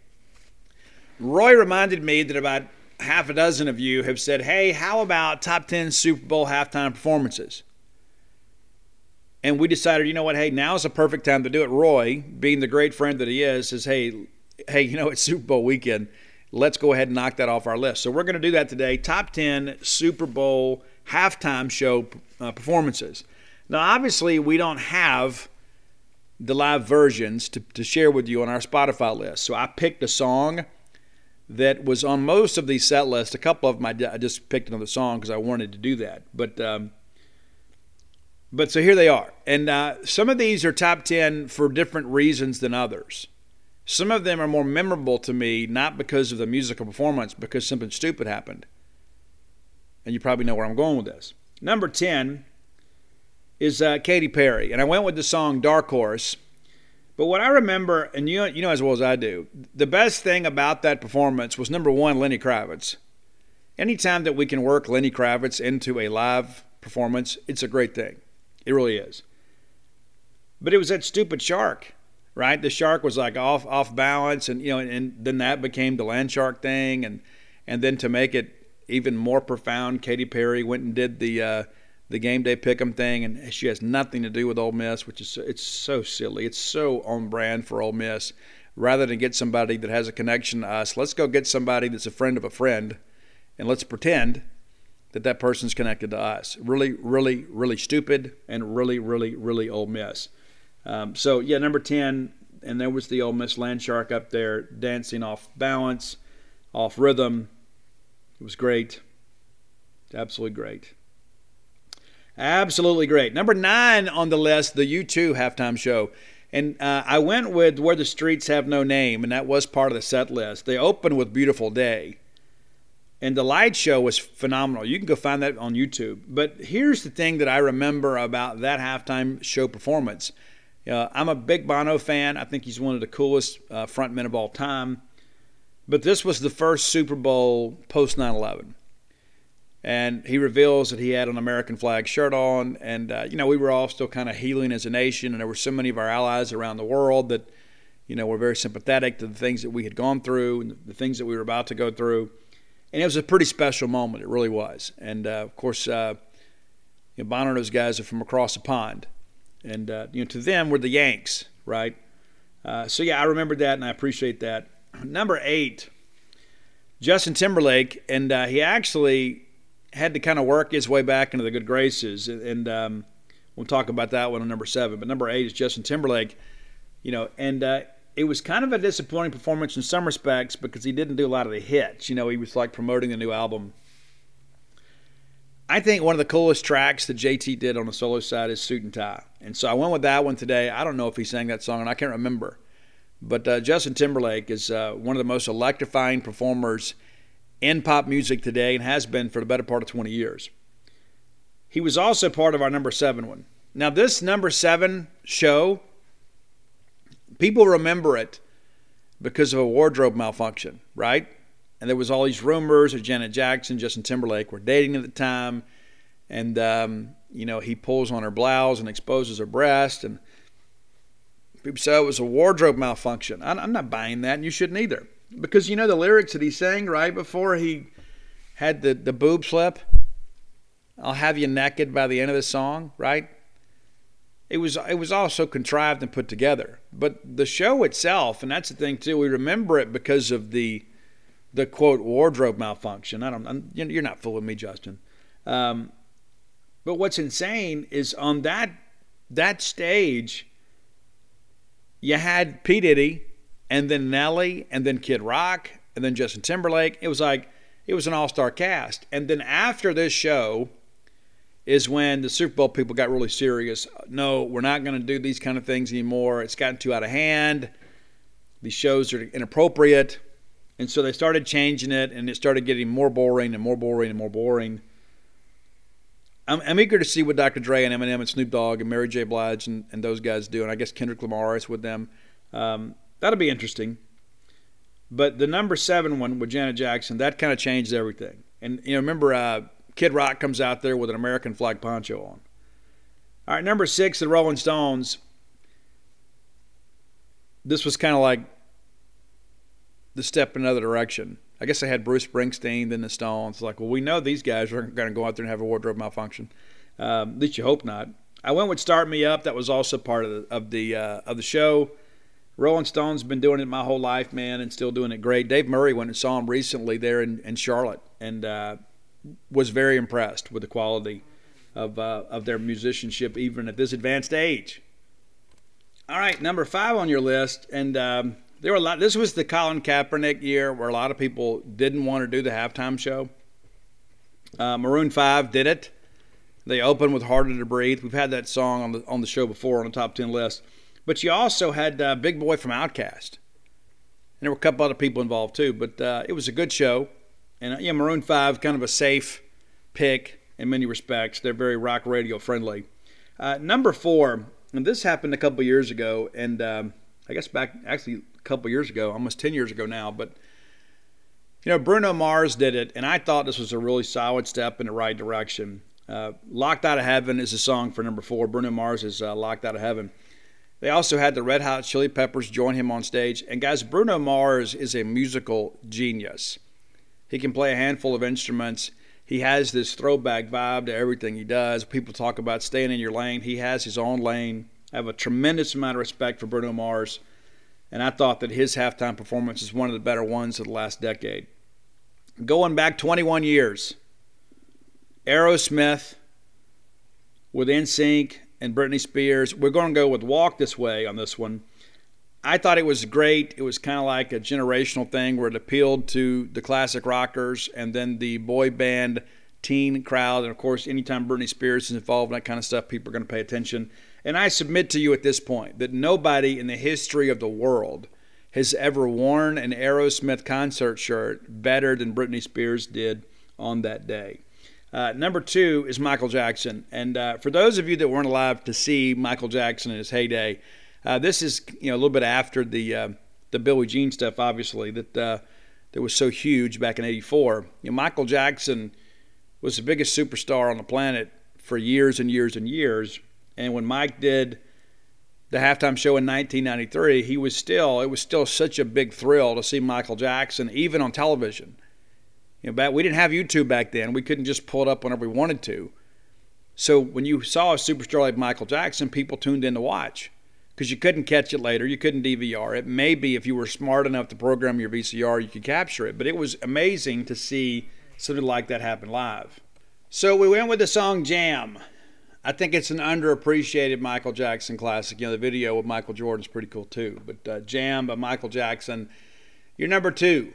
Roy reminded me that about half a dozen of you have said, hey, how about top 10 Super Bowl halftime performances? And we decided, you know what, hey, now's the perfect time to do it. Roy, being the great friend that he is, says, hey, hey, you know, it's Super Bowl weekend let's go ahead and knock that off our list. So we're going to do that today. Top 10 Super Bowl halftime show uh, performances. Now, obviously, we don't have the live versions to, to share with you on our Spotify list. So I picked a song that was on most of these set lists. A couple of them I, I just picked another song because I wanted to do that. But um, but so here they are, and uh, some of these are top ten for different reasons than others. Some of them are more memorable to me, not because of the musical performance, because something stupid happened. And you probably know where I'm going with this. Number 10 is uh, Katy Perry. And I went with the song Dark Horse. But what I remember, and you you know as well as I do, the best thing about that performance was number one, Lenny Kravitz. Anytime that we can work Lenny Kravitz into a live performance, it's a great thing. It really is. But it was that stupid shark right? The shark was like off off balance, and you know, and then that became the land shark thing, and and then to make it even more profound, Katy Perry went and did the uh, the game day pick'em thing, and she has nothing to do with Ole Miss, which is it's so silly. It's so on brand for Ole Miss. Rather than get somebody that has a connection to us, let's go get somebody that's a friend of a friend, and let's pretend that that person's connected to us. Really, really, really stupid, and really, really, really Ole Miss. Um, so yeah, number ten, and there was the Ole Miss Landshark up there dancing off balance, off rhythm. It was great, absolutely great, absolutely great. Number nine on the list, the U2 halftime show. And uh, I went with Where the Streets Have No Name, and that was part of the set list. They opened with Beautiful Day. And the light show was phenomenal. You can go find that on YouTube. But here's the thing that I remember about that halftime show performance uh, I'm a big Bono fan. I think he's one of the coolest uh, frontmen of all time. But this was the first Super Bowl post 9 11. And he reveals that he had an American flag shirt on. And, uh, you know, we were all still kind of healing as a nation. And there were so many of our allies around the world that, you know, were very sympathetic to the things that we had gone through and the things that we were about to go through. And it was a pretty special moment. It really was. And, uh, of course, uh, you know, Bono and those guys are from across the pond and uh, you know to them we're the Yanks, right? Uh, so yeah, I remember that and I appreciate that. Number eight, Justin Timberlake, and uh, he actually had to kind of work his way back into the good graces, and um, we'll talk about that one on number seven. But number eight is Justin Timberlake, you know, and uh, it was kind of a disappointing performance in some respects because he didn't do a lot of the hits. You know, he was like promoting the new album I think one of the coolest tracks that JT did on the solo side is Suit and Tie. And so I went with that one today. I don't know if he sang that song, and I can't remember. But uh, Justin Timberlake is uh, one of the most electrifying performers in pop music today and has been for the better part of 20 years. He was also part of our number seven one. Now, this number seven show People remember it because of a wardrobe malfunction, right? And there was all these rumors that Janet Jackson, Justin Timberlake were dating at the time, and um, you know he pulls on her blouse and exposes her breast, and people say it was a wardrobe malfunction. I'm not buying that, and you shouldn't either, because you know the lyrics that he sang right before he had the the boob slip. I'll have you naked by the end of the song, right? It was it was all so contrived and put together. But the show itself, and that's the thing too, we remember it because of the the quote wardrobe malfunction. I don't. I'm, you're not fooling me, Justin. Um, but what's insane is on that that stage, you had P Diddy, and then Nelly, and then Kid Rock, and then Justin Timberlake. It was like it was an all star cast. And then after this show is when the Super Bowl people got really serious. No, we're not going to do these kind of things anymore. It's gotten too out of hand. These shows are inappropriate. And so they started changing it, and it started getting more boring and more boring and more boring. I'm, I'm eager to see what Dr. Dre and Eminem and Snoop Dogg and Mary J. Blige and, and those guys do, and I guess Kendrick Lamar is with them. Um, that'll be interesting. But the number seven one with Janet Jackson, that kind of changed everything. And you know, remember, uh, Kid Rock comes out there with an American flag poncho on. All right, number six, the Rolling Stones. This was kind of like the step in another direction. I guess they had Bruce Springsteen, then the Stones. Like, well, we know these guys are going to go out there and have a wardrobe malfunction. Um, at least you hope not. I went with "Start Me Up." That was also part of the of the uh, of the show. Rolling Stones been doing it my whole life, man, and still doing it great. Dave Murray went and saw him recently there in, in Charlotte, and uh, was very impressed with the quality of uh, of their musicianship, even at this advanced age. All right, number five on your list, and um, there were a lot. This was the Colin Kaepernick year where a lot of people didn't want to do the halftime show. Uh, Maroon Five did it. They opened with "Harder to Breathe." We've had that song on the on the show before on the top ten list. But you also had uh, Big Boi from Outkast, and there were a couple other people involved too. But uh, it was a good show, and uh, yeah, Maroon Five kind of a safe pick in many respects. They're very rock radio friendly. Uh, number four, and this happened a couple years ago, and um, I guess back actually couple years ago, almost 10 years ago now. But, you know, Bruno Mars did it, and I thought this was a really solid step in the right direction. Uh, Locked Out of Heaven is a song for number four. Bruno Mars is uh, Locked Out of Heaven. They also had the Red Hot Chili Peppers join him on stage. And guys, Bruno Mars is a musical genius. He can play a handful of instruments. He has this throwback vibe to everything he does. People talk about staying in your lane. He has his own lane. I have a tremendous amount of respect for Bruno Mars and I thought that his halftime performance is one of the better ones of the last decade. Going back 21 years, Aerosmith with NSYNC and Britney Spears. We're going to go with Walk This Way on this one. I thought it was great. It was kind of like a generational thing where it appealed to the classic rockers and then the boy band teen crowd. And of course, anytime Britney Spears is involved in that kind of stuff, people are going to pay attention. And I submit to you at this point that nobody in the history of the world has ever worn an Aerosmith concert shirt better than Britney Spears did on that day. Uh, number two is Michael Jackson. And uh, for those of you that weren't alive to see Michael Jackson in his heyday, uh, this is you know a little bit after the uh, the Billie Jean stuff, obviously that uh, that was so huge back in '84. You know, Michael Jackson was the biggest superstar on the planet for years and years and years. And when Mike did the halftime show in 1993, he was still it was still such a big thrill to see Michael Jackson even on television. You know, back we didn't have YouTube back then. We couldn't just pull it up whenever we wanted to. So when you saw a superstar like Michael Jackson, people tuned in to watch because you couldn't catch it later. You couldn't DVR it. Maybe if you were smart enough to program your VCR, you could capture it. But it was amazing to see something like that happen live. So we went with the song Jam. I think it's an underappreciated Michael Jackson classic. You know, the video with Michael Jordan is pretty cool too. But uh, Jam by Michael Jackson. You're number two.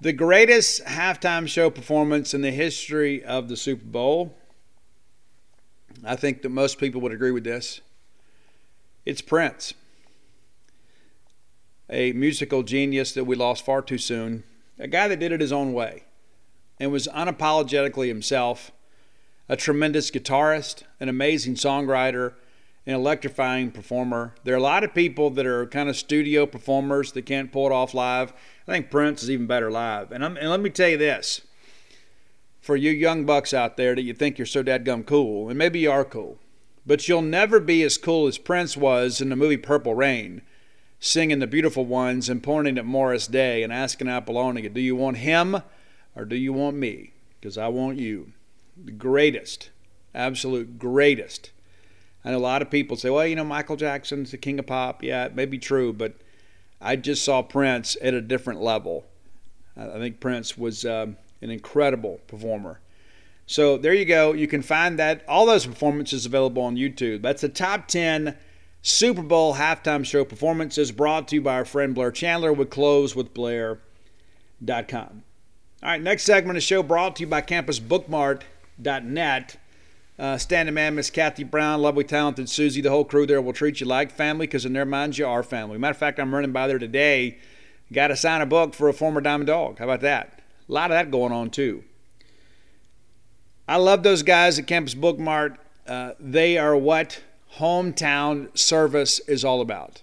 The greatest halftime show performance in the history of the Super Bowl. I think that most people would agree with this. It's Prince, a musical genius that we lost far too soon, a guy that did it his own way and was unapologetically himself a tremendous guitarist, an amazing songwriter, an electrifying performer. There are a lot of people that are kind of studio performers that can't pull it off live. I think Prince is even better live. And, and let me tell you this for you young bucks out there that you think you're so dadgum cool, and maybe you are cool, but you'll never be as cool as Prince was in the movie Purple Rain, singing The Beautiful Ones and pointing at Morris Day and asking Apollonia, Do you want him or do you want me? Because I want you. The greatest, absolute greatest. And a lot of people say, well, you know, Michael Jackson's the king of pop. Yeah, it may be true, but I just saw Prince at a different level. I think Prince was um, an incredible performer. So there you go. You can find that all those performances available on YouTube. That's the top 10 Super Bowl halftime show performances brought to you by our friend Blair Chandler with closewithblair.com. All right, next segment of the show brought to you by campusbookmart.net. Uh, standing man, Miss Kathy Brown, lovely, talented Susie, the whole crew there will treat you like family because in their minds you are family. Matter of fact, I'm running by there today. Got to sign a book for a former Diamond Dog. How about that? A lot of that going on too. I love those guys at Campus Book Mart. Uh, they are what hometown service is all about.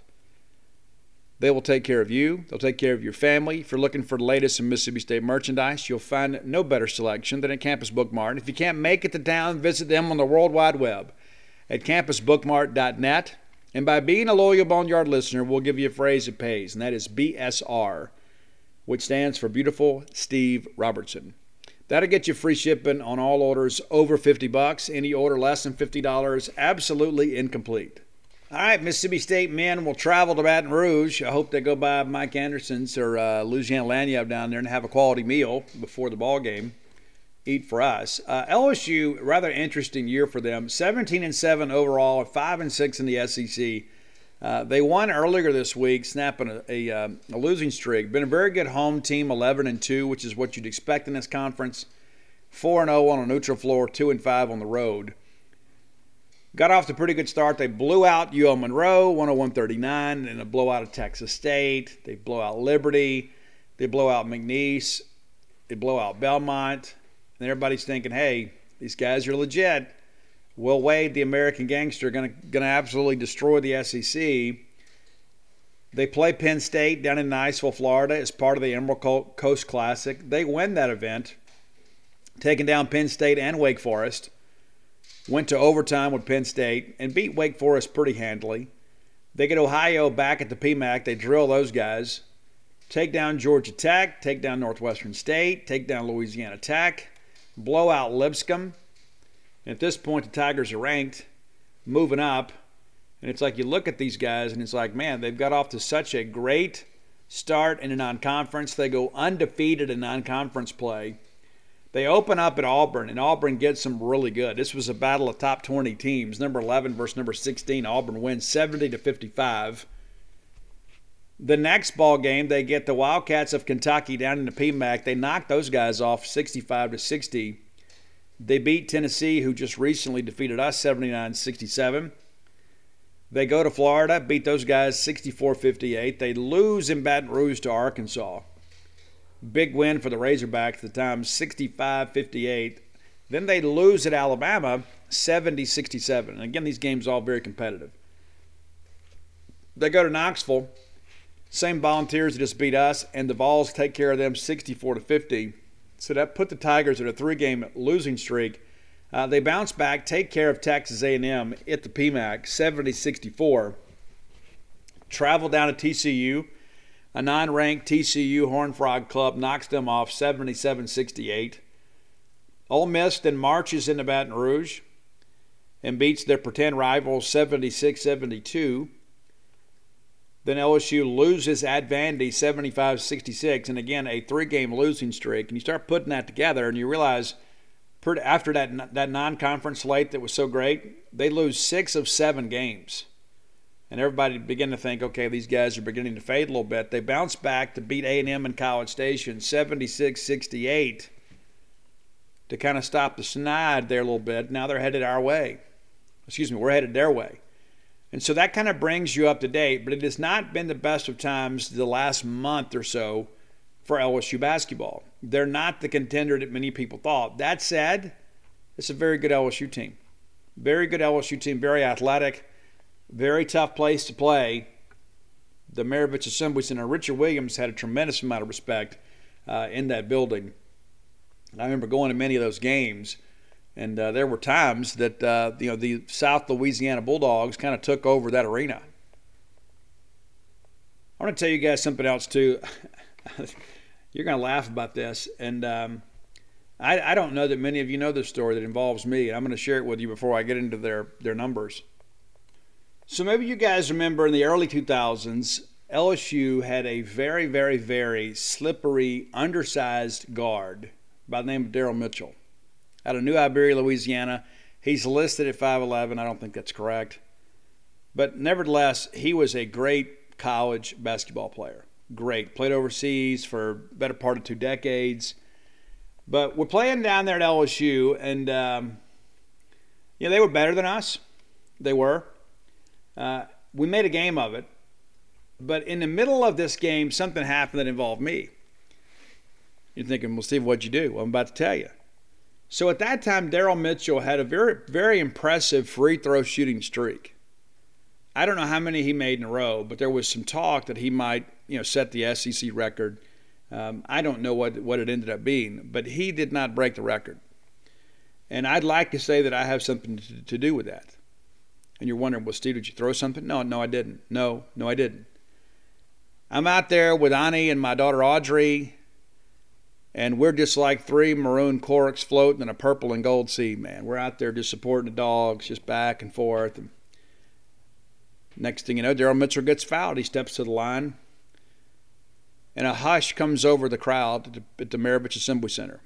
They will take care of you. They'll take care of your family. If you're looking for the latest in Mississippi State merchandise, you'll find no better selection than at Campus Book Mart. If you can't make it to town, visit them on the World Wide Web at campusbookmart.net. And by being a loyal Boneyard listener, we'll give you a phrase that pays, and that is BSR, which stands for Beautiful Steve Robertson. That'll get you free shipping on all orders over 50 bucks. Any order less than $50, absolutely incomplete. All right, Mississippi State men will travel to Baton Rouge. I hope they go by Mike Anderson's or uh, Louisiana Lagniappe down there and have a quality meal before the ball game. Eat for us. Uh, LSU, rather interesting year for them. 17 and 7 overall, 5 and 6 in the SEC. Uh, they won earlier this week, snapping a, a, um, a, losing streak. Been a very good home team, 11 and 2, which is what you'd expect in this conference. 4 and 0 on a neutral floor, 2 and 5 on the road. Got off to a pretty good start. They blew out UL Monroe, 101-39 and a blowout of Texas State. They blow out Liberty. They blow out McNeese. They blow out Belmont. And everybody's thinking, hey, these guys are legit. Will Wade, the American gangster, going to absolutely destroy the SEC. They play Penn State down in Niceville, Florida, as part of the Emerald Coast Classic. They win that event, taking down Penn State and Wake Forest went to overtime with Penn State and beat Wake Forest pretty handily. They get Ohio back at the PMAC. They drill those guys. Take down Georgia Tech, take down Northwestern State, take down Louisiana Tech, blow out Lipscomb. And at this point, the Tigers are ranked, moving up. And it's like you look at these guys and it's like, man, they've got off to such a great start in a non conference. They go undefeated in non conference play. They open up at Auburn, and Auburn gets them really good. This was a battle of top 20 teams. Number 11 versus number 16. Auburn wins 70 to 55. The next ball game, they get the Wildcats of Kentucky down in the PMAC. They knock those guys off 65 to 60. They beat Tennessee, who just recently defeated us 79 67. They go to Florida, beat those guys 64 58. They lose in Baton Rouge to Arkansas. Big win for the Razorbacks at the time, 65 58. Then they lose at Alabama, 70 67. And again, these games all very competitive. They go to Knoxville, same volunteers that just beat us, and the Vols take care of them 64 to 50. So that put the Tigers at a three-game losing streak. Uh, they bounce back, take care of Texas A&M at the PMAC, 70-64. Travel down to TCU, a non ranked TCU Horn Frog club knocks them off 77 68. Ole Miss then marches into Baton Rouge and beats their pretend rivals 76 72. Then LSU loses at Vandy 75 66. And again, a three game losing streak. And you start putting that together and you realize after that, that non conference slate that was so great, they lose six of seven games and everybody began to think, okay, these guys are beginning to fade a little bit. They bounced back to beat A&M in College Station 76-68 to kind of stop the snide there a little bit. Now they're headed our way. Excuse me, we're headed their way. And so that kind of brings you up to date, but it has not been the best of times the last month or so for LSU basketball. They're not the contender that many people thought. That said, it's a very good LSU team. Very good LSU team, very athletic Very tough place to play. The Maravich Assembly Center. Richard Williams had a tremendous amount of respect uh, in that building. I remember going to many of those games, and uh, there were times that uh, you know the South Louisiana Bulldogs kind of took over that arena. I want to tell you guys something else too. You're going to laugh about this, and um, I, I, don't know that many of you know this story that involves me, and I'm going to share it with you before I get into their their numbers. So maybe you guys remember in the early 2000s, LSU had a very, very, very slippery, undersized guard by the name of Darrel Mitchell out of New Iberia, Louisiana. He's listed at 5'11. I don't think that's correct. But nevertheless, he was a great college basketball player. Great. Played overseas for better part of two decades. But we're playing down there at LSU, and um, know, they were better than us. They were. Uh, we made a game of it. But in the middle of this game, something happened that involved me. You're thinking, well, Steve, what'd you do? Well, I'm about to tell you. So at that time, Darrel Mitchell had a very, very impressive free throw shooting streak. I don't know how many he made in a row, but there was some talk that he might, you know, set the SEC record. Um, I don't know what what it ended up being, but he did not break the record. And I'd like to say that I have something to, to do with that. And you're wondering, well, Steve, did you throw something? No, no, I didn't. No, no, I didn't. I'm out there with Ani and my daughter Audrey, and we're just like three maroon corks floating in a purple and gold sea, man. We're out there just supporting the dogs, just back and forth. And next thing you know, Darrel Mitchell gets fouled. He steps to the line, and a hush comes over the crowd at the, at the Maravich Assembly Center.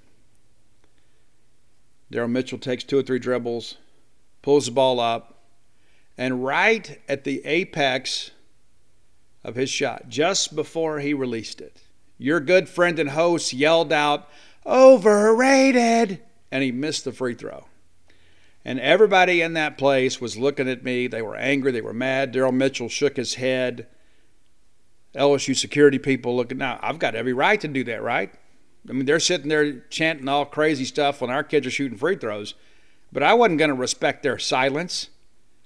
Darrel Mitchell takes two or three dribbles, pulls the ball up, and right at the apex of his shot, just before he released it, your good friend and host yelled out, Overrated! And he missed the free throw. And everybody in that place was looking at me. They were angry. They were mad. Darrel Mitchell shook his head. LSU security people looking. Now, I've got every right to do that, right? I mean, they're sitting there chanting all crazy stuff when our kids are shooting free throws. But I wasn't going to respect their silence.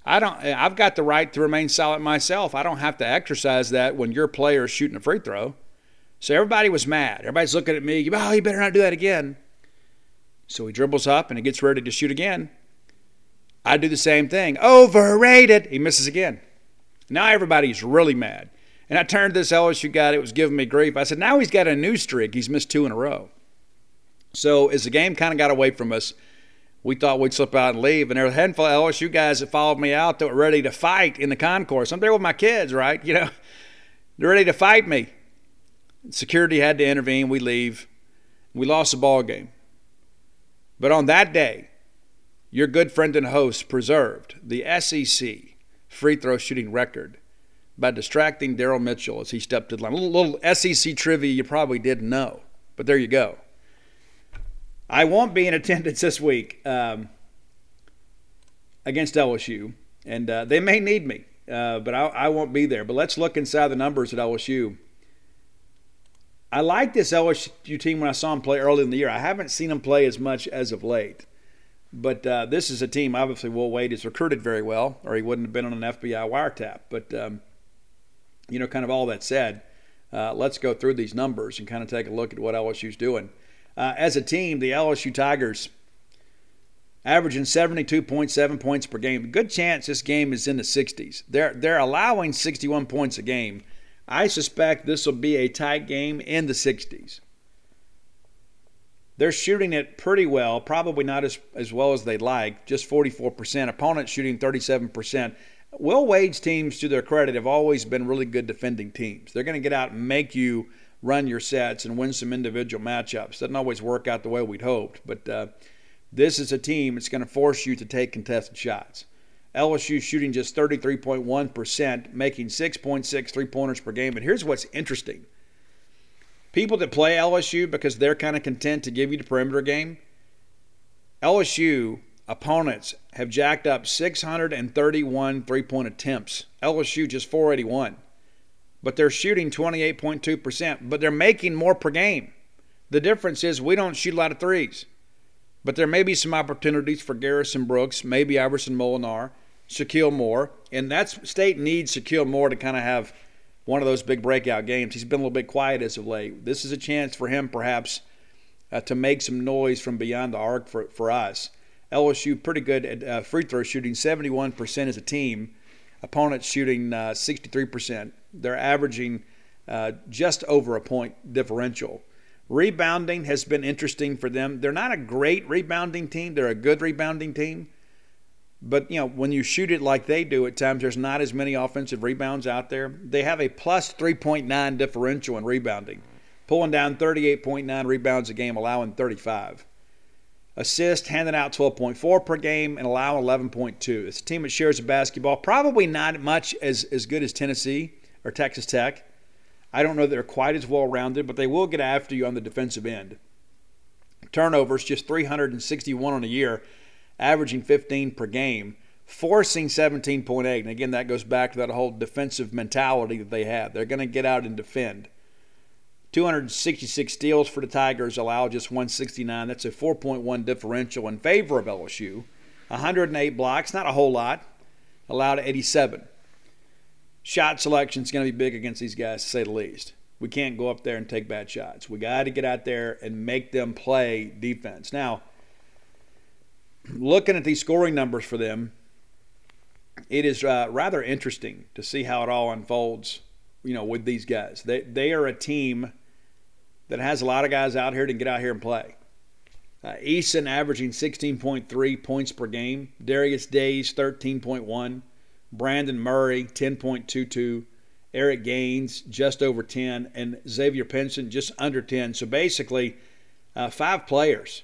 I don't. I've got the right to remain silent myself. I don't have to exercise that when your player is shooting a free throw. So everybody was mad. Everybody's looking at me. Oh, you better not do that again. So he dribbles up and he gets ready to shoot again. I do the same thing. Overrated. He misses again. Now everybody's really mad. And I turned to this LSU guy that was giving me grief. I said, now he's got a new streak. He's missed two in a row. So as the game kind of got away from us, we thought we'd slip out and leave. And there were a handful of LSU guys that followed me out that were ready to fight in the concourse. I'm there with my kids, right? You know, they're ready to fight me. Security had to intervene. We leave. We lost the ball game. But on that day, your good friend and host preserved the SEC free throw shooting record by distracting Darrel Mitchell as he stepped to the line. A little, little SEC trivia you probably didn't know, but there you go. I won't be in attendance this week um, against LSU, and uh, they may need me, uh, but I, I, won't be there. But let's look inside the numbers at LSU. I like this LSU team when I saw them play early in the year. I haven't seen them play as much as of late. But uh, this is a team, obviously, Will Wade has recruited very well, or he wouldn't have been on an FBI wiretap. But, um, you know, kind of all that said, uh, let's go through these numbers and kind of take a look at what LSU's doing. Uh, as a team, the LSU Tigers averaging 72.7 points per game. Good chance this game is in the 60s. They're they're allowing 61 points a game. I suspect this will be a tight game in the 60s. They're shooting it pretty well, probably not as, as well as they'd like, just 44%. Opponents shooting 37%. Will Wade's teams, to their credit, have always been really good defending teams. They're going to get out and make you run your sets and win some individual matchups. Doesn't always work out the way we'd hoped, but uh, this is a team that's going to force you to take contested shots. LSU shooting just 33.1%, making 6.6 three pointers per game. But here's what's interesting people that play LSU because they're kind of content to give you the perimeter game, LSU opponents have jacked up 631 three point attempts. LSU just 481 but they're shooting 28.2%, but they're making more per game. The difference is we don't shoot a lot of threes. But there may be some opportunities for Garrison Brooks, maybe Iverson Molinar, Shakeel Moore, and that's State needs Shakeel Moore to kind of have one of those big breakout games. He's been a little bit quiet as of late. This is a chance for him, perhaps, uh, to make some noise from beyond the arc for, for us. LSU pretty good at uh, free throw shooting, 71% as a team. Opponents shooting uh, 63%. They're averaging uh, just over a point differential. Rebounding has been interesting for them. They're not a great rebounding team. They're a good rebounding team. But you know, when you shoot it like they do at times, there's not as many offensive rebounds out there. They have a plus 3.9 differential in rebounding, pulling down 38.9 rebounds a game, allowing 35. Assist, handing out 12.4 per game, and allowing 11.2. It's a team that shares the basketball. Probably not much as, as good as Tennessee or Texas Tech. I don't know that they're quite as well rounded, but they will get after you on the defensive end. Turnovers, just 361 on a year averaging 15 per game, forcing 17.8. And again, that goes back to that whole defensive mentality that they have. They're going to get out and defend. 266 steals for the Tigers, allow just 169. That's a 4.1 differential in favor of LSU. 108 blocks, not a whole lot, allowed 87. Shot selection is going to be big against these guys, to say the least. We can't go up there and take bad shots. We got to get out there and make them play defense. Now, looking at these scoring numbers for them, it is uh, rather interesting to see how it all unfolds. You know, with these guys, they they are a team that has a lot of guys out here to get out here and play. Uh, Eason averaging 16.3 points per game. Darius Days 13.1. Brandon Murray 10.22. Eric Gaines just over 10, and Xavier Pinson just under 10. So basically, uh, five players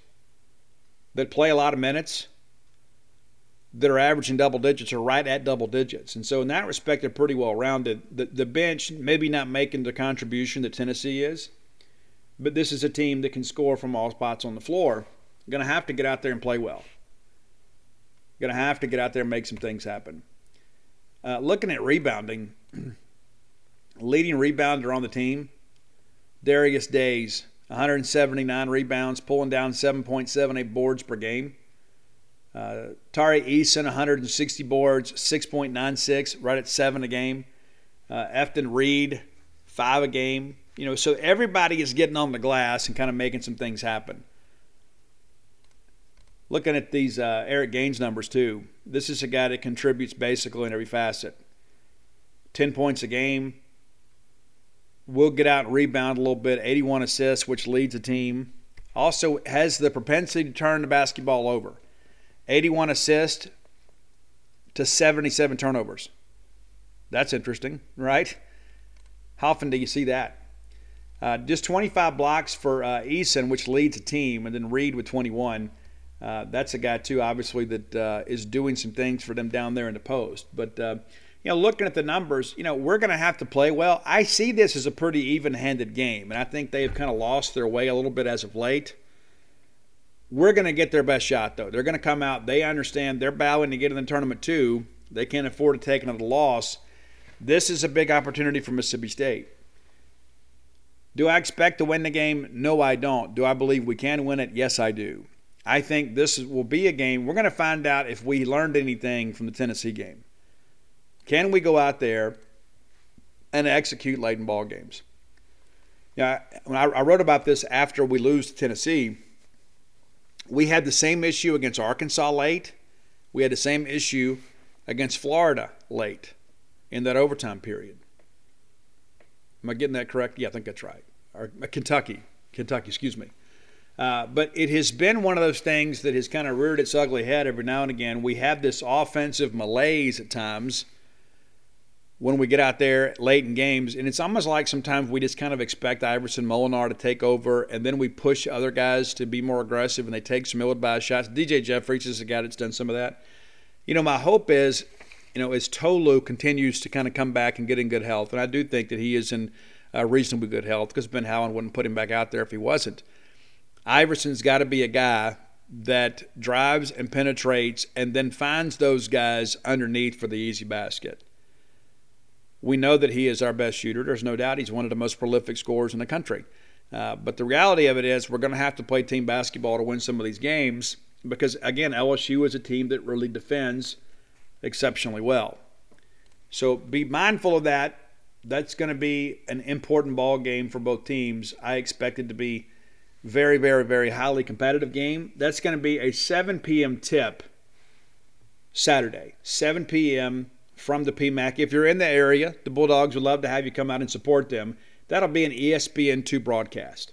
that play a lot of minutes that are averaging double digits are right at double digits. And so in that respect, they're pretty well rounded. The, the bench maybe not making the contribution that Tennessee is, but this is a team that can score from all spots on the floor. Going to have to get out there and play well. Going to have to get out there and make some things happen. Uh, looking at rebounding, leading rebounder on the team, Darius Days, 179 rebounds, pulling down 7.78 boards per game. Uh, Tari Eason, 160 boards, 6.96, right at seven a game. Uh, Efton Reid, five a game. You know, so everybody is getting on the glass and kind of making some things happen. Looking at these uh, Eric Gaines numbers too, this is a guy that contributes basically in every facet. 10 points a game, will get out and rebound a little bit. 81 assists, which leads the team. Also has the propensity to turn the basketball over. 81 assists to 77 turnovers. That's interesting, right? How often do you see that? Uh, just 25 blocks for uh, Eason, which leads the team, and then Reid with 21. Uh, that's a guy too, obviously, that uh, is doing some things for them down there in the post. But uh, you know, looking at the numbers, you know, we're going to have to play well. I see this as a pretty even-handed game, and I think they've kind of lost their way a little bit as of late. We're going to get their best shot, though. They're going to come out. They understand they're bowing to get in the tournament too. They can't afford to take another loss. This is a big opportunity for Mississippi State. Do I expect to win the game? No, I don't. Do I believe we can win it? Yes, I do. I think this will be a game. We're going to find out if we learned anything from the Tennessee game. Can we go out there and execute late in ball games? Yeah, when I, I wrote about this after we lose to Tennessee, we had the same issue against Arkansas late. We had the same issue against Florida late in that overtime period. Am I getting that correct? Yeah, I think that's right. Or uh, Kentucky, Kentucky, excuse me. Uh, but it has been one of those things that has kind of reared its ugly head every now and again. We have this offensive malaise at times when we get out there late in games. And it's almost like sometimes we just kind of expect Iverson Molinar to take over, and then we push other guys to be more aggressive, and they take some ill-advised shots. DJ Jeffries is a guy that's done some of that. You know, my hope is, you know, as Tolu continues to kind of come back and get in good health, and I do think that he is in uh, reasonably good health because Ben Howland wouldn't put him back out there if he wasn't. Iverson's got to be a guy that drives and penetrates and then finds those guys underneath for the easy basket. We know that he is our best shooter. There's no doubt he's one of the most prolific scorers in the country. Uh, but the reality of it is, we're going to have to play team basketball to win some of these games because, again, LSU is a team that really defends exceptionally well. So be mindful of that. That's going to be an important ball game for both teams. I expect it to be very, very, very highly competitive game. That's going to be a 7 p.m. tip Saturday, 7 p.m. from the PMAC. If you're in the area, the Bulldogs would love to have you come out and support them. That'll be an ESPN2 broadcast.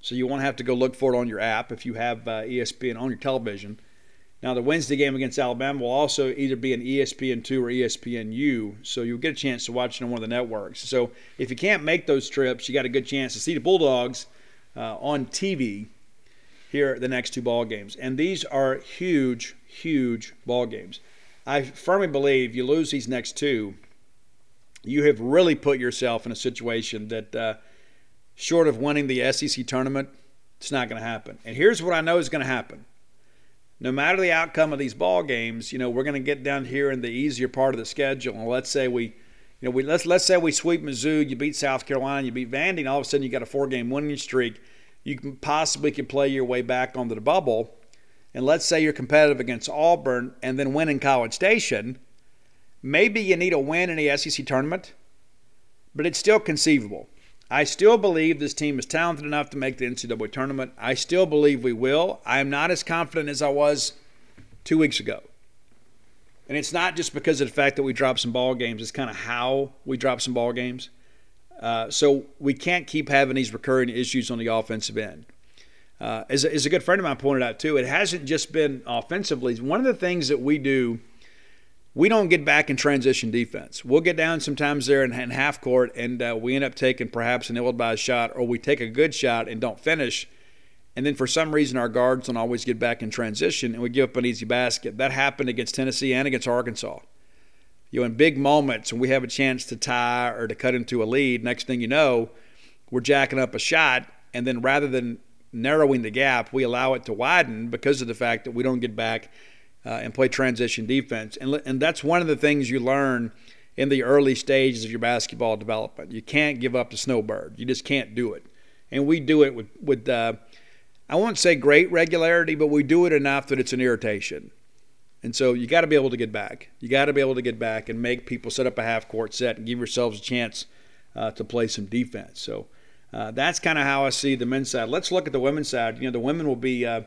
So you won't have to go look for it on your app if you have uh, ESPN on your television. Now, the Wednesday game against Alabama will also either be an ESPN2 or ESPNU, so you'll get a chance to watch it on one of the networks. So if you can't make those trips, you got a good chance to see the Bulldogs uh, on TV here the next two ball games. And these are huge, huge ball games. I firmly believe you lose these next two, you have really put yourself in a situation that, uh, short of winning the SEC tournament, it's not going to happen. And here's what I know is going to happen no matter the outcome of these ball games, you know, we're going to get down here in the easier part of the schedule. And let's say we, you know, we let's let's say we sweep Mizzou, you beat South Carolina, you beat Vandy, and all of a sudden you got a four-game winning streak. You can possibly can play your way back onto the bubble. And let's say you're competitive against Auburn and then win in College Station. Maybe you need a win in the SEC tournament, but it's still conceivable. I still believe this team is talented enough to make the NCAA tournament. I still believe we will. I am not as confident as I was two weeks ago. And it's not just because of the fact that we dropped some ball games, it's kind of how we dropped some ball games. Uh, so we can't keep having these recurring issues on the offensive end. Uh, as, a, as a good friend of mine pointed out, too, it hasn't just been offensively. One of the things that we do we don't get back in transition defense. We'll get down sometimes there in, in half court, and uh, we end up taking perhaps an ill-advised shot, or we take a good shot and don't finish. And then for some reason, our guards don't always get back in transition, and we give up an easy basket. That happened against Tennessee and against Arkansas. You know, in big moments when we have a chance to tie or to cut into a lead, next thing you know, we're jacking up a shot, and then rather than narrowing the gap, we allow it to widen because of the fact that we don't get back uh, and play transition defense. And, and that's one of the things you learn in the early stages of your basketball development. You can't give up the snowbird. You just can't do it. And we do it with, with uh, I won't say great regularity, but we do it enough that it's an irritation. And so you got to be able to get back. You got to be able to get back and make people set up a half court set and give yourselves a chance uh, to play some defense. So uh, that's kind of how I see the men's side. Let's look at the women's side. You know, the women will be uh,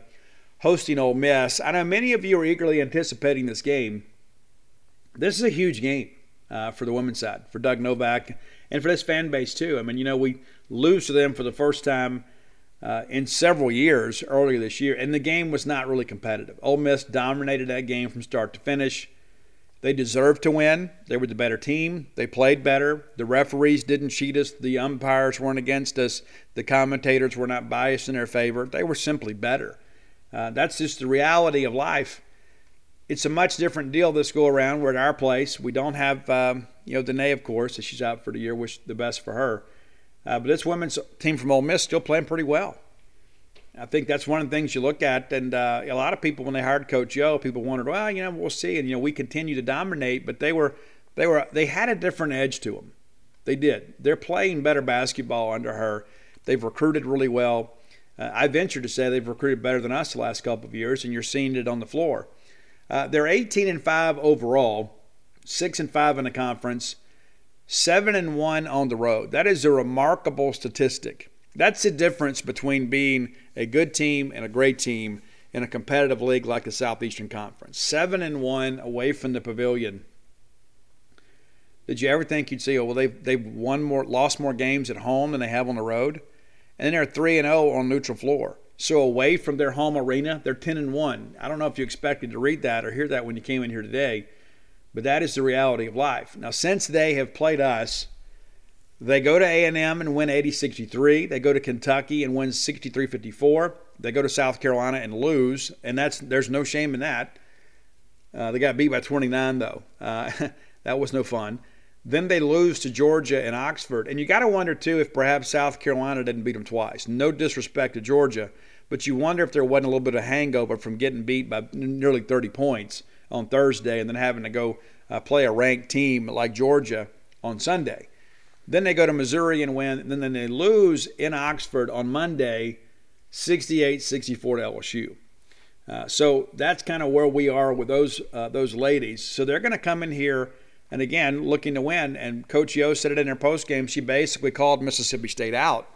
hosting Ole Miss. I know many of you are eagerly anticipating this game. This is a huge game uh, for the women's side, for Doug Novak, and for this fan base too. I mean, you know, we lose to them for the first time uh, in several years earlier this year, and the game was not really competitive. Ole Miss dominated that game from start to finish. They deserved to win. They were the better team. They played better. The referees didn't cheat us. The umpires weren't against us. The commentators were not biased in their favor. They were simply better. Uh, that's just the reality of life. It's a much different deal this go around. We're at our place. We don't have, um, you know, Danae, of course, she's out for the year. Wish the best for her. Uh, but this women's team from Ole Miss still playing pretty well. I think that's one of the things you look at. And uh, a lot of people, when they hired Coach Yo, people wondered, well, you know, we'll see. And you know, we continue to dominate, but they were, they were, they had a different edge to them. They did. They're playing better basketball under her. They've recruited really well. Uh, I venture to say they've recruited better than us the last couple of years, and you're seeing it on the floor. Uh, they're 18 and 5 overall, 6 and 5 in the conference, 7 and 1 on the road. That is a remarkable statistic. That's the difference between being a good team and a great team in a competitive league like the Southeastern Conference. 7 and 1 away from the pavilion. Did you ever think you'd see, oh, well, they've, they've won more, lost more games at home than they have on the road? and then they're 3 and 0 on neutral floor. So away from their home arena, they're 10 and 1. I don't know if you expected to read that or hear that when you came in here today, but that is the reality of life. Now, since they have played us, they go to A&M and win 80-63. They go to Kentucky and win 63-54. They go to South Carolina and lose, and that's there's no shame in that. Uh, they got beat by 29 though. Uh, that was no fun. Then they lose to Georgia and Oxford. And you got to wonder, too, if perhaps South Carolina didn't beat them twice. No disrespect to Georgia, but you wonder if there wasn't a little bit of hangover from getting beat by nearly 30 points on Thursday and then having to go uh, play a ranked team like Georgia on Sunday. Then they go to Missouri and win. And then they lose in Oxford on Monday, 68 64 to LSU. Uh, so that's kind of where we are with those uh, those ladies. So they're going to come in here and again looking to win. And Coach Yo said it in her post game. She basically called Mississippi State out,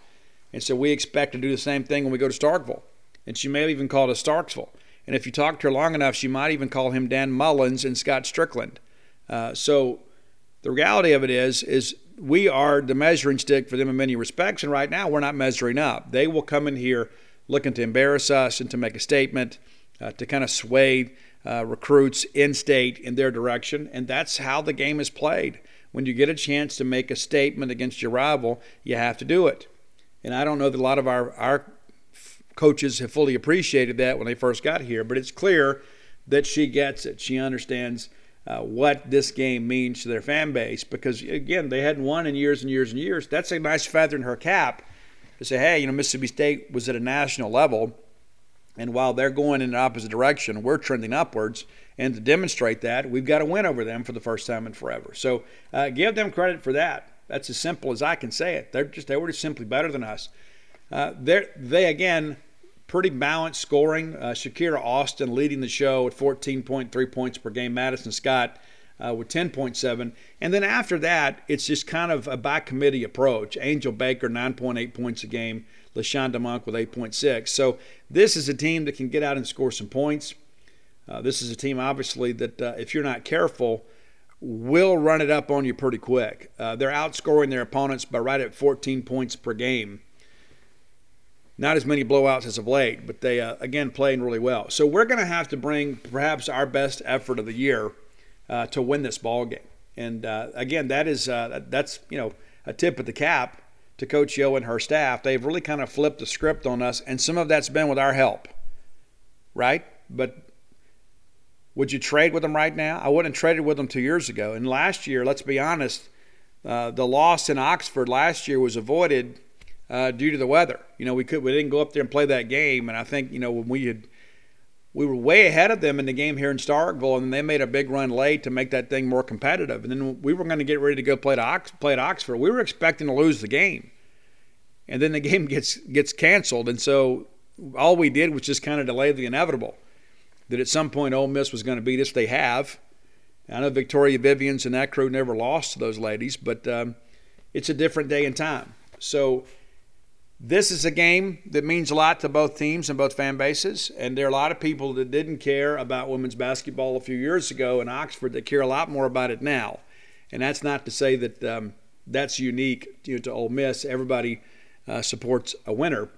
and so we expect to do the same thing when we go to Starkville. And she may have even called us Starksville. And if you talk to her long enough, she might even call him Dan Mullins and Scott Strickland. Uh, so the reality of it is, is we are the measuring stick for them in many respects, and right now we're not measuring up. They will come in here looking to embarrass us and to make a statement, uh, to kind of sway uh, recruits in state in their direction, and that's how the game is played. When you get a chance to make a statement against your rival, you have to do it. And I don't know that a lot of our, our coaches have fully appreciated that when they first got here, but it's clear that she gets it. She understands uh, what this game means to their fan base because, again, they hadn't won in years and years and years. That's a nice feather in her cap to say, hey, you know, Mississippi State was at a national level, and while they're going in the opposite direction, we're trending upwards. And to demonstrate that, we've got to win over them for the first time in forever. So uh, give them credit for that. That's as simple as I can say it. They're just they were just simply better than us. Uh, they again pretty balanced scoring. Uh, Shakira Austin leading the show at 14.3 points per game. Madison Scott uh, with 10.7. And then after that, it's just kind of a by committee approach. Angel Baker, 9.8 points a game. LaShonda Monk with 8.6. So this is a team that can get out and score some points. Uh, this is a team, obviously, that uh, if you're not careful, will run it up on you pretty quick. Uh, they're outscoring their opponents by right at 14 points per game. Not as many blowouts as of late, but they uh, again playing really well. So we're going to have to bring perhaps our best effort of the year uh, to win this ball game. And uh, again, that is uh, that's you know a tip of the cap to Coach Yo and her staff. They've really kind of flipped the script on us, and some of that's been with our help, right? But would you trade with them right now? I wouldn't have traded with them two years ago. And last year, let's be honest, uh, the loss in Oxford last year was avoided uh, due to the weather. You know, we could we didn't go up there and play that game, and I think you know when we had we were way ahead of them in the game here in Starkville, and they made a big run late to make that thing more competitive. And then we were going to get ready to go play, to Ox, play at Oxford. We were expecting to lose the game, and then the game gets gets canceled, and so all we did was just kind of delay the inevitable. That at some point Ole Miss was going to beat us. They have. I know Victoria Vivians and that crew never lost to those ladies, but um, it's a different day and time. So this is a game that means a lot to both teams and both fan bases. And there are a lot of people that didn't care about women's basketball a few years ago in Oxford that care a lot more about it now. And that's not to say that um, that's unique know, to Ole Miss. Everybody uh, supports a winner.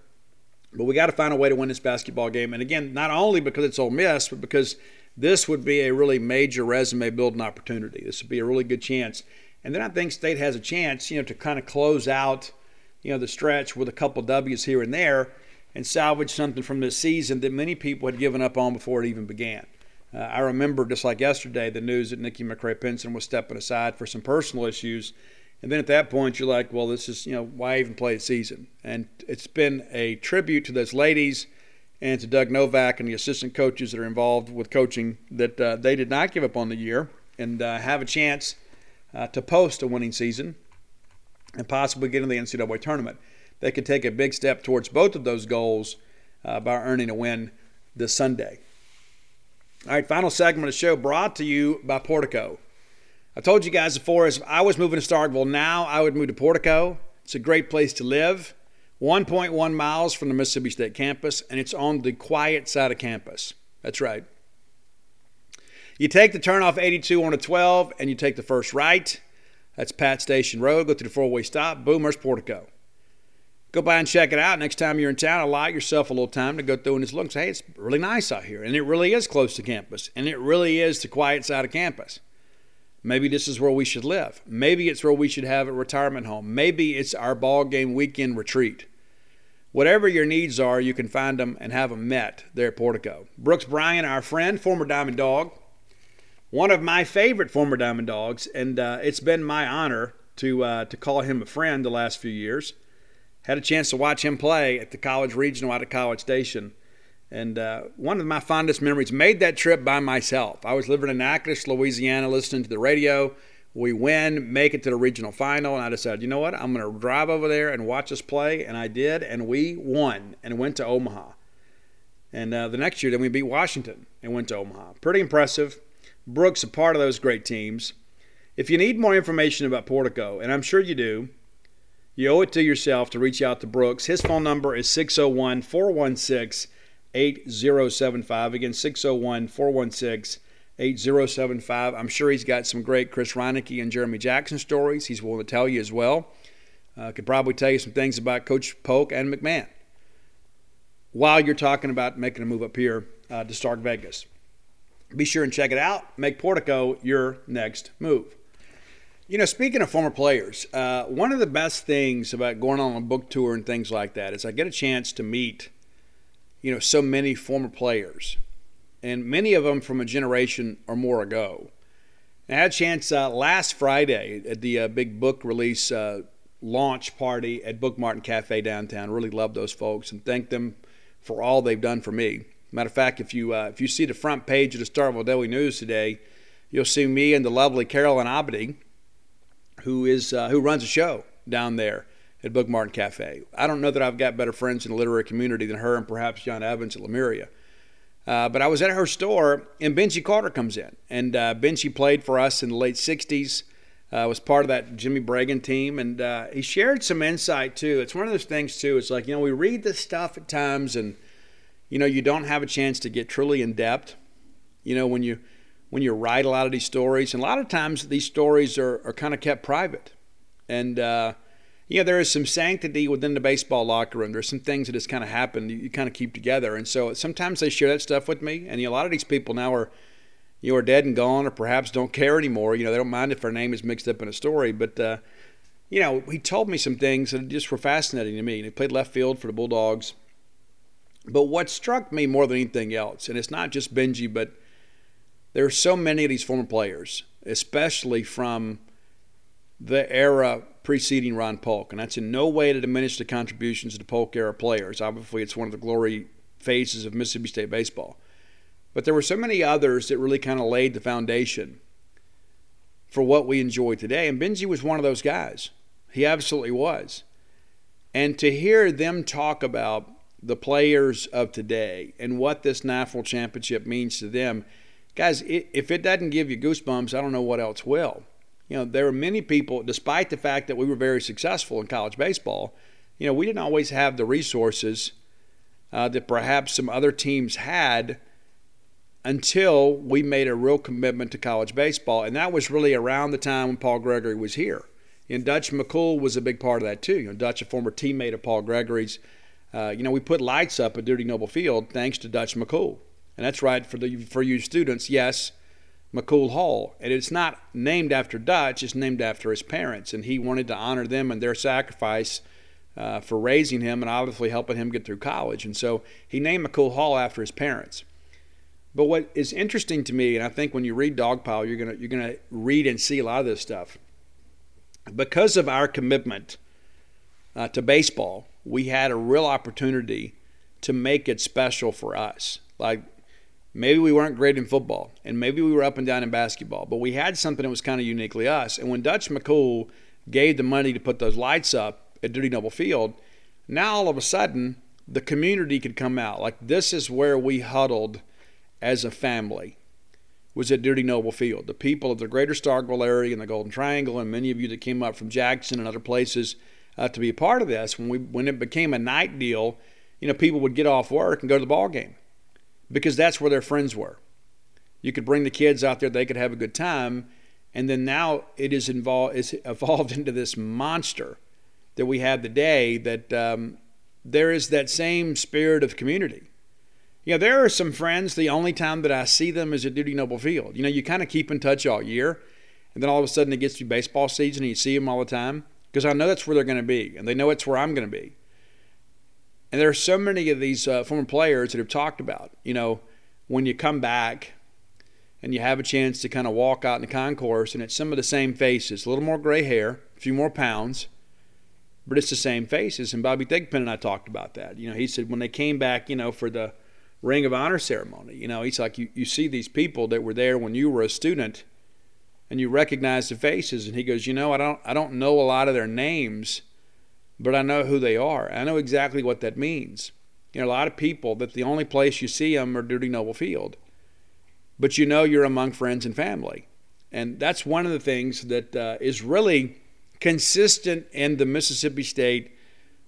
But we got to find a way to win this basketball game. And again, not only because it's Ole Miss, but because this would be a really major resume building opportunity. This would be a really good chance. And then I think State has a chance, you know, to kind of close out – you know, the stretch with a couple W's here and there and salvage something from this season that many people had given up on before it even began. Uh, I remember just like yesterday the news that Nikki McCray Penson was stepping aside for some personal issues. And then at that point, you're like, well, this is, you know, why even play a season? And it's been a tribute to those ladies and to Doug Novak and the assistant coaches that are involved with coaching that uh, they did not give up on the year and uh, have a chance uh, to post a winning season and possibly get in the NCAA tournament. They could take a big step towards both of those goals uh, by earning a win this Sunday. All right, final segment of the show brought to you by Portico. I told you guys before, if I was moving to Starkville now, I would move to Portico. It's a great place to live. 1.1 miles from the Mississippi State campus, and it's on the quiet side of campus. That's right. You take the turn off 82 on a 12, and you take the first right. That's Pat Station Road. Go through the four way stop. Boomers Portico. Go by and check it out. Next time you're in town, allow yourself a little time to go through and just look and say, hey, it's really nice out here. And it really is close to campus. And it really is the quiet side of campus. Maybe this is where we should live. Maybe it's where we should have a retirement home. Maybe it's our ball game weekend retreat. Whatever your needs are, you can find them and have them met there at Portico. Brooks Bryan, our friend, former Diamond Dog, one of my favorite former Diamond Dogs, and uh, it's been my honor to uh, to call him a friend the last few years. Had a chance to watch him play at the college regional out at College Station, and uh, one of my fondest memories. Made that trip by myself. I was living in Natchitoches, Louisiana, listening to the radio. We win, make it to the regional final, and I decided, you know what, I'm going to drive over there and watch us play, and I did, and we won and went to Omaha And uh, the next year, then we beat Washington and went to Omaha. Pretty impressive. Brooks a part of those great teams. If you need more information about Portico, and I'm sure you do, you owe it to yourself to reach out to Brooks. His phone number is 601 416 8075. Again, 601 416 8075. I'm sure he's got some great Chris Reineke and Jeremy Jackson stories he's willing to tell you as well. Uh, could probably tell you some things about Coach Polk and McMahon while you're talking about making a move up here uh, to Stark Vegas. Be sure and check it out. Make Portico your next move. You know, speaking of former players, uh, one of the best things about going on a book tour and things like that is I get a chance to meet, you know, so many former players, and many of them from a generation or more ago. I had a chance uh, last Friday at the uh, big book release uh, launch party at Book Mart and Cafe downtown. Really love those folks and thank them for all they've done for me. Matter of fact, if you uh, if you see the front page of the Starkville Daily News today, you'll see me and the lovely Carolyn Abedy, who is uh, who runs a show down there at Book Mart and Cafe. I don't know that I've got better friends in the literary community than her and perhaps John Evans at Lemuria. Uh, but I was at her store, and Benji Carter comes in, and uh, Benji played for us in the late '60s uh, was part of that Jimmy Bregan team, and uh, he shared some insight too. It's one of those things too. It's like you know we read this stuff at times, and you know you don't have a chance to get truly in depth. You know when you when you write a lot of these stories, and a lot of times these stories are, are kind of kept private, and uh, you know there is some sanctity within the baseball locker room. There's some things that just kind of happen you, you kind of keep together, and so sometimes they share that stuff with me, and you know, a lot of these people now are you know, are dead and gone or perhaps don't care anymore. You know, they don't mind if their name is mixed up in a story. But, uh, you know, he told me some things that just were fascinating to me. And he played left field for the Bulldogs. But what struck me more than anything else, and it's not just Benji, but there are so many of these former players, especially from the era preceding Ron Polk. And that's in no way to diminish the contributions of the Polk era players. Obviously, it's one of the glory phases of Mississippi State baseball. But there were so many others that really kind of laid the foundation for what we enjoy today. And Benji was one of those guys. He absolutely was. And to hear them talk about the players of today and what this national championship means to them, guys, if it doesn't give you goosebumps, I don't know what else will. You know, there are many people, despite the fact that we were very successful in college baseball, you know, we didn't always have the resources uh, that perhaps some other teams had until we made a real commitment to college baseball. And that was really around the time when Paul Gregory was here. And Dutch McCool was a big part of that too. You know, Dutch, a former teammate of Paul Gregory's. Uh, you know, we put lights up at Dudy Noble Field thanks to Dutch McCool. And that's right for the for you students. Yes, McCool Hall, and it's not named after Dutch. It's named after his parents, and he wanted to honor them and their sacrifice uh, for raising him and obviously helping him get through college. And so he named McCool Hall after his parents. But what is interesting to me, and I think when you read Dogpile, you're gonna you're gonna read and see a lot of this stuff. Because of our commitment uh, to baseball, we had a real opportunity to make it special for us. Like maybe we weren't great in football, and maybe we were up and down in basketball, but we had something that was kind of uniquely us. And when Dutch McCool gave the money to put those lights up at Dudy Noble Field, now all of a sudden the community could come out. Like this is where we huddled as a family was at Dudy Noble Field. The people of the greater Starkville area and the Golden Triangle, and many of you that came up from Jackson and other places uh, to be a part of this, when we when it became a night deal, you know, people would get off work and go to the ball game because that's where their friends were. You could bring the kids out there; they could have a good time, and then now it is involved is evolved into this monster that we have today. That um, there is that same spirit of community you know, there are some friends, the only time that I see them is at Dudy Noble Field. You know, you kind of keep in touch all year, and then all of a sudden it gets to baseball season and you see them all the time because I know that's where they're going to be, and they know it's where I'm going to be. And there are so many of these uh, former players that have talked about, you know, when you come back and you have a chance to kind of walk out in the concourse, and it's some of the same faces, a little more gray hair, a few more pounds, but it's the same faces. And Bobby Thigpen and I talked about that. You know, he said when they came back, you know, for the – Ring of Honor ceremony. You know, he's like, you, you see these people that were there when you were a student and you recognize the faces. And he goes, you know, I don't, I don't know a lot of their names, but I know who they are. I know exactly what that means. You know, a lot of people that the only place you see them are Dudy Noble Field, but you know you're among friends and family, and that's one of the things that uh, is really consistent in the Mississippi State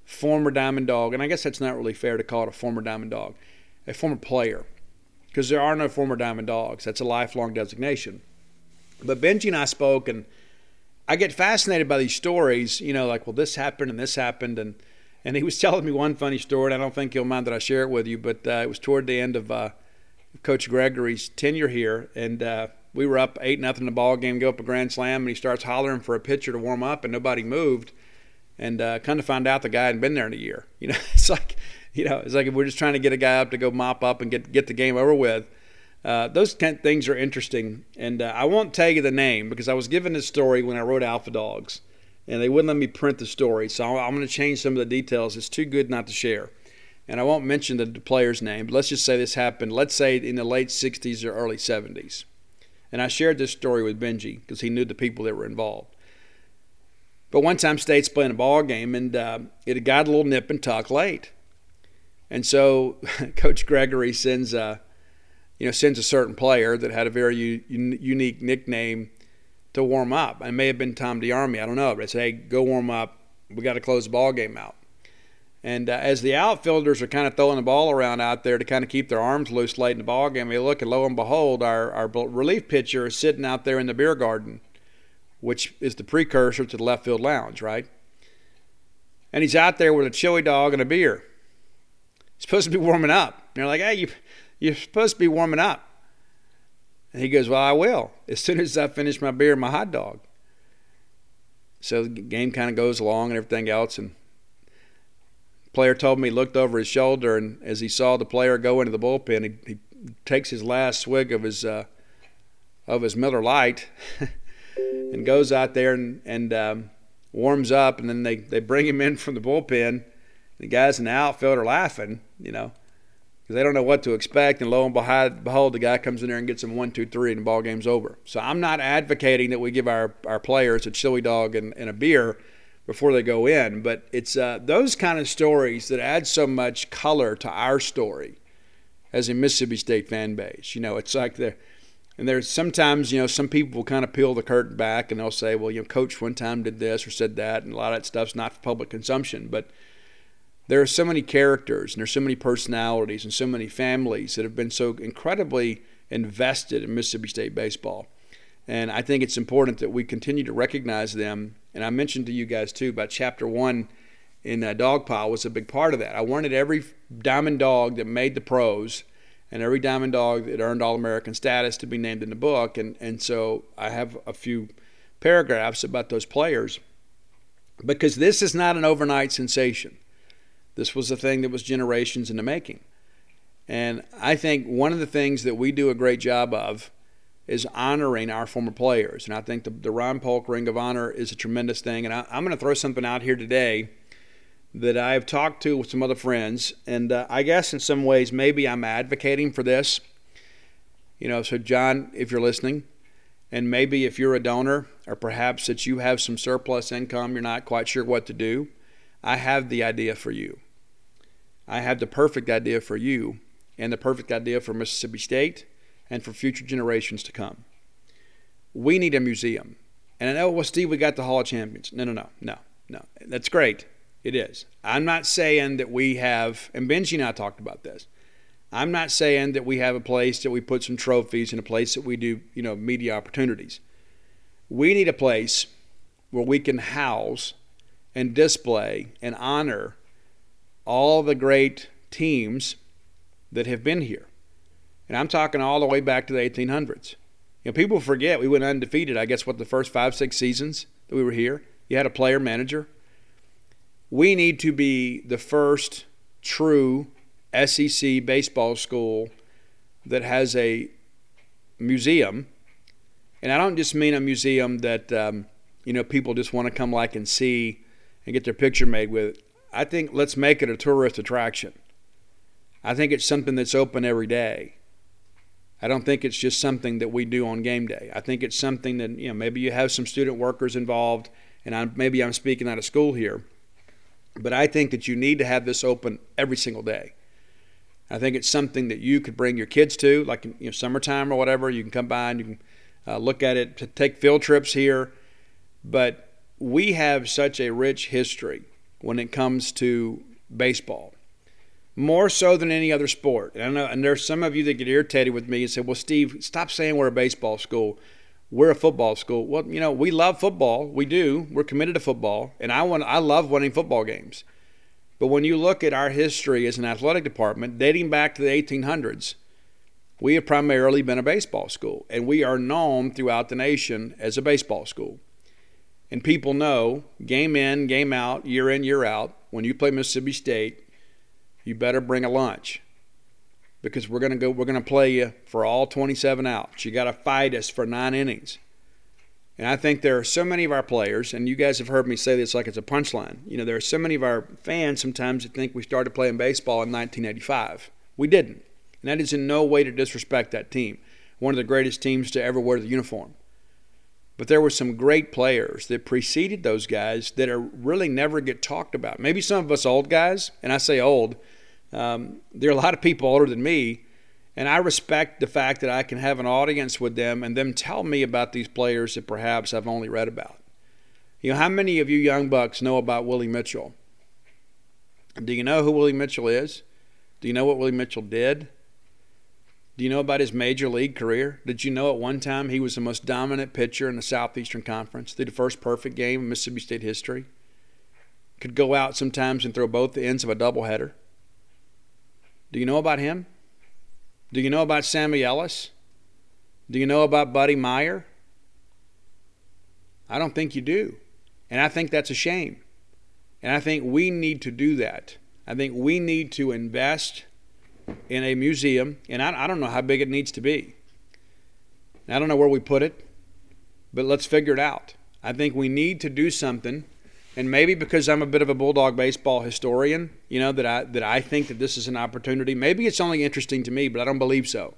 former Diamond Dog, and I guess that's not really fair to call it a former Diamond Dog, a former player, because there are no former Diamond Dogs. That's a lifelong designation. But Benji and I spoke, and I get fascinated by these stories, you know, like, well, this happened and this happened, and and he was telling me one funny story, and I don't think you'll mind that I share it with you, but uh, it was toward the end of uh, Coach Gregory's tenure here, and uh, we were up eight nothing in the ball game, go up a grand slam, and he starts hollering for a pitcher to warm up, and nobody moved, and uh, kind of find out the guy hadn't been there in a year. You know, it's like, you know, it's like we're just trying to get a guy up to go mop up and get get the game over with. Uh, those kind of things are interesting, and uh, I won't tell you the name because I was given this story when I wrote Alpha Dogs and they wouldn't let me print the story. So I'm going to change some of the details. It's too good not to share. And I won't mention the player's name, but let's just say this happened, let's say in the late 60s or early 70s. And I shared this story with Benji because he knew the people that were involved. But one time, State's playing a ball game, and uh, it got a little nip and tuck late. And so Coach Gregory sends a, you know, sends a certain player that had a very u- unique nickname to warm up. It may have been Tom DeArmey, I don't know. But said, hey, go warm up. We got to close the ball game out. And uh, as the outfielders are kind of throwing the ball around out there to kind of keep their arms loose late in the ball game, we look and lo and behold, our, our relief pitcher is sitting out there in the beer garden, which is the precursor to the left field lounge, right? And he's out there with a chili dog and a beer. He's supposed to be warming up. And they're like, hey, you, you're supposed to be warming up. And he goes, Well, I will, as soon as I finish my beer and my hot dog. So the game kind of goes along and everything else. And player told me he looked over his shoulder, and as he saw the player go into the bullpen, he, he takes his last swig of his uh, of his Miller Lite and goes out there and, and um, warms up. And then they, they bring him in from the bullpen. The guys in the outfield are laughing, you know because they don't know what to expect. And lo and behold, the guy comes in there and gets them one, two, three, and the ball game's over. So I'm not advocating that we give our, our players a chili dog and, and a beer before they go in, but it's uh, those kind of stories that add so much color to our story as a Mississippi State fan base. You know, it's like the and there's sometimes you know some people will kind of peel the curtain back and they'll say, well, you know, coach one time did this or said that, and a lot of that stuff's not for public consumption, but there are so many characters and there's so many personalities and so many families that have been so incredibly invested in Mississippi State baseball. And I think it's important that we continue to recognize them. And I mentioned to you guys too about chapter one in uh, Dogpile was a big part of that. I wanted every diamond dog that made the pros and every diamond dog that earned All American status to be named in the book. And, and so I have a few paragraphs about those players because this is not an overnight sensation. This was a thing that was generations in the making. And I think one of the things that we do a great job of is honoring our former players. And I think the, the Ron Polk Ring of Honor is a tremendous thing. And I, am going to throw something out here today that I've talked to with some other friends. And uh, I guess in some ways, maybe I'm advocating for this. You know, so John, if you're listening, and maybe if you're a donor, or perhaps that you have some surplus income, you're not quite sure what to do, I have the idea for you. I have the perfect idea for you and the perfect idea for Mississippi State and for future generations to come. We need a museum. And I know, well, Steve, we got the Hall of Champions. No, no, no, no, no. That's great. It is. I'm not saying that we have, and Benji and I talked about this. I'm not saying that we have a place that we put some trophies in a place that we do, you know, media opportunities. We need a place where we can house and display and honor all the great teams that have been here. And I'm talking all the way back to the 1800s. You know, people forget we went undefeated, I guess, what, the first five, six seasons that we were here? You had a player manager. We need to be the first true SEC baseball school that has a museum. And I don't just mean a museum that, um, you know, people just want to come like and see and get their picture made with. I think let's make it a tourist attraction. I think it's something that's open every day. I don't think it's just something that we do on game day. I think it's something that you know maybe you have some student workers involved, and I'm, maybe I'm speaking out of school here, but I think that you need to have this open every single day. I think it's something that you could bring your kids to, like you know, summertime or whatever. You can come by and you can uh, look at it, to take field trips here. But we have such a rich history when it comes to baseball, more so than any other sport. And I know, and there's some of you that get irritated with me and say, "Well, Steve, stop saying we're a baseball school. We're a football school." Well, you know, we love football. We do. We're committed to football, and I want, I love winning football games. But when you look at our history as an athletic department, dating back to the 1800s, we have primarily been a baseball school, and we are known throughout the nation as a baseball school. And people know game in, game out, year in, year out, when you play Mississippi State, you better bring a lunch because we're going to go we're going to play you for all 27 outs. You got to fight us for 9 innings. And I think there are so many of our players, and you guys have heard me say this like it's a punchline. You know, there are so many of our fans sometimes that think we started playing baseball in 1985. We didn't. And that is in no way to disrespect that team. One of the greatest teams to ever wear the uniform. But there were some great players that preceded those guys that are really never get talked about. Maybe some of us old guys, and I say old, um, there are a lot of people older than me and I respect the fact that I can have an audience with them and them tell me about these players that perhaps I've only read about. You know, how many of you young bucks know about Willie Mitchell? Do you know who Willie Mitchell is? Do you know what Willie Mitchell did? Do you know about his major league career? Did you know at one time he was the most dominant pitcher in the Southeastern Conference? Did the first perfect game in Mississippi State history? Could go out sometimes and throw both the ends of a doubleheader. Do you know about him? Do you know about Sammy Ellis? Do you know about Buddy Myer? I don't think you do. And I think that's a shame. And I think we need to do that. I think we need to invest in a museum, and I, I don't know how big it needs to be. I don't know where we put it, but let's figure it out. I think we need to do something and maybe because I'm a bit of a bulldog baseball historian, you know that I that I think that this is an opportunity. Maybe it's only interesting to me, but I don't believe so.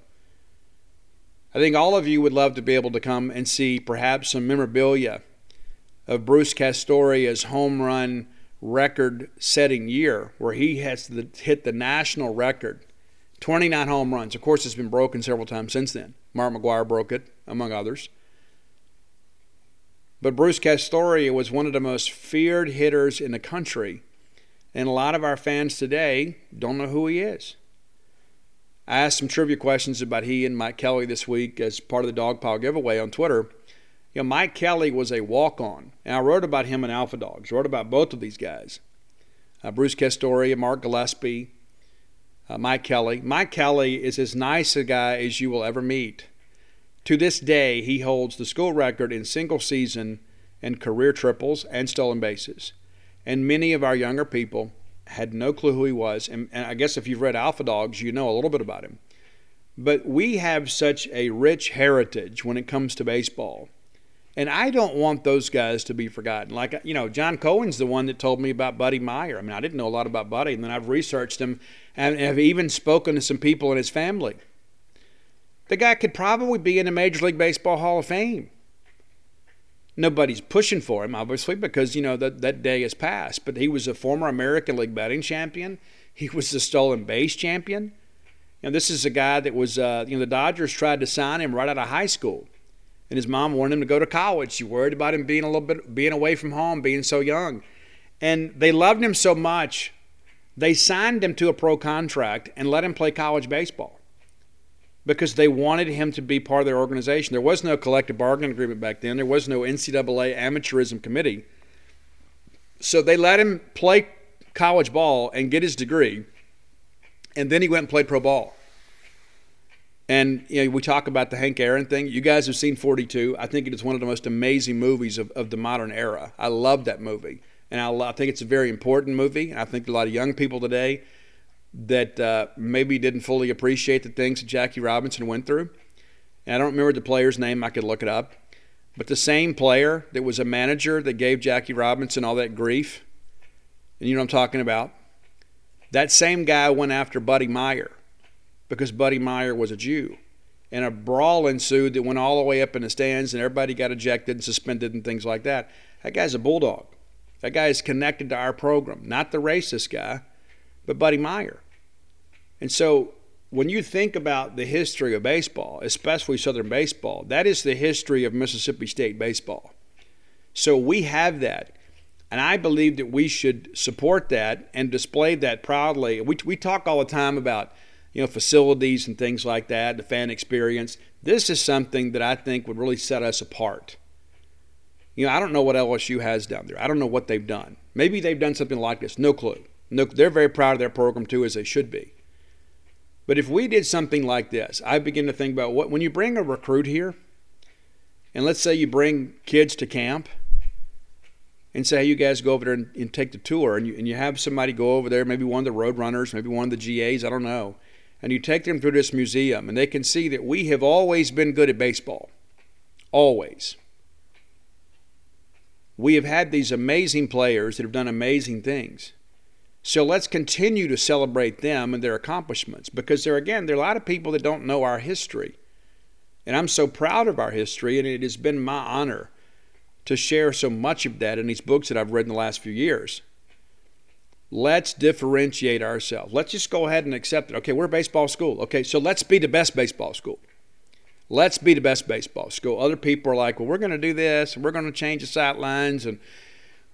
I think all of you would love to be able to come and see perhaps some memorabilia of Bruce Castoria's home run record-setting year, where he has the, hit the national record, 29 home runs. Of course, it's been broken several times since then. Mark McGwire broke it, among others. But Bruce Castoria was one of the most feared hitters in the country. And a lot of our fans today don't know who he is. I asked some trivia questions about he and Mike Kelly this week as part of the Dog Pile giveaway on Twitter. You know, Mike Kelly was a walk-on, and I wrote about him in Alpha Dogs. wrote about both of these guys, uh, Bruce Castoria, Mark Gillespie, uh, Mike Kelly. Mike Kelly is as nice a guy as you will ever meet. To this day, he holds the school record in single season and career triples and stolen bases. And many of our younger people had no clue who he was. And, and, I guess if you've read Alpha Dogs, you know a little bit about him. But we have such a rich heritage when it comes to baseball. And I don't want those guys to be forgotten. Like, you know, John Cohen's the one that told me about Buddy Myer. I mean, I didn't know a lot about Buddy, and then I've researched him and have even spoken to some people in his family. The guy could probably be in the Major League Baseball Hall of Fame. Nobody's pushing for him, obviously, because you know that that day has passed. But he was a former American League batting champion. He was the stolen base champion. And this is a guy that was, uh, you know, the Dodgers tried to sign him right out of high school, and his mom wanted him to go to college. She worried about him being a little bit, being away from home, being so young, and they loved him so much, they signed him to a pro contract and let him play college baseball because they wanted him to be part of their organization. There was no collective bargaining agreement back then. There was no NCAA amateurism committee. So they let him play college ball and get his degree, and then he went and played pro ball. And you know, we talk about the Hank Aaron thing. You guys have seen 42. I think it is one of the most amazing movies of, of the modern era. I love that movie. And I, I think it's a very important movie. I think a lot of young people today that uh, maybe didn't fully appreciate the things that Jackie Robinson went through. And I don't remember the player's name, I could look it up. But the same player that was a manager that gave Jackie Robinson all that grief, and you know what I'm talking about, that same guy went after Buddy Myer because Buddy Myer was a Jew. And a brawl ensued that went all the way up in the stands, and everybody got ejected and suspended and things like that. That guy's a bulldog. That guy is connected to our program, not the racist guy, but Buddy Myer. And so when you think about the history of baseball, especially Southern baseball, that is the history of Mississippi State baseball. So we have that. And I believe that we should support that and display that proudly. We, we talk all the time about you know facilities and things like that, the fan experience. This is something that I think would really set us apart. You know, I don't know what LSU has down there. I don't know what they've done. Maybe they've done something like this. No clue. No, they're very proud of their program too, as they should be. But if we did something like this, I begin to think about what when you bring a recruit here, and let's say you bring kids to camp and say, you guys go over there and, and take the tour, and you, and you have somebody go over there, maybe one of the road runners, maybe one of the GAs, I don't know, and you take them through this museum, and they can see that we have always been good at baseball. Always. We have had these amazing players that have done amazing things. So let's continue to celebrate them and their accomplishments because there again, there are a lot of people that don't know our history. And I'm so proud of our history, and it has been my honor to share so much of that in these books that I've read in the last few years. Let's differentiate ourselves. Let's just go ahead and accept it. Okay, we're a baseball school. Okay, so let's be the best baseball school. Let's be the best baseball school. Other people are like, well, we're going to do this, and we're going to change the sight lines, and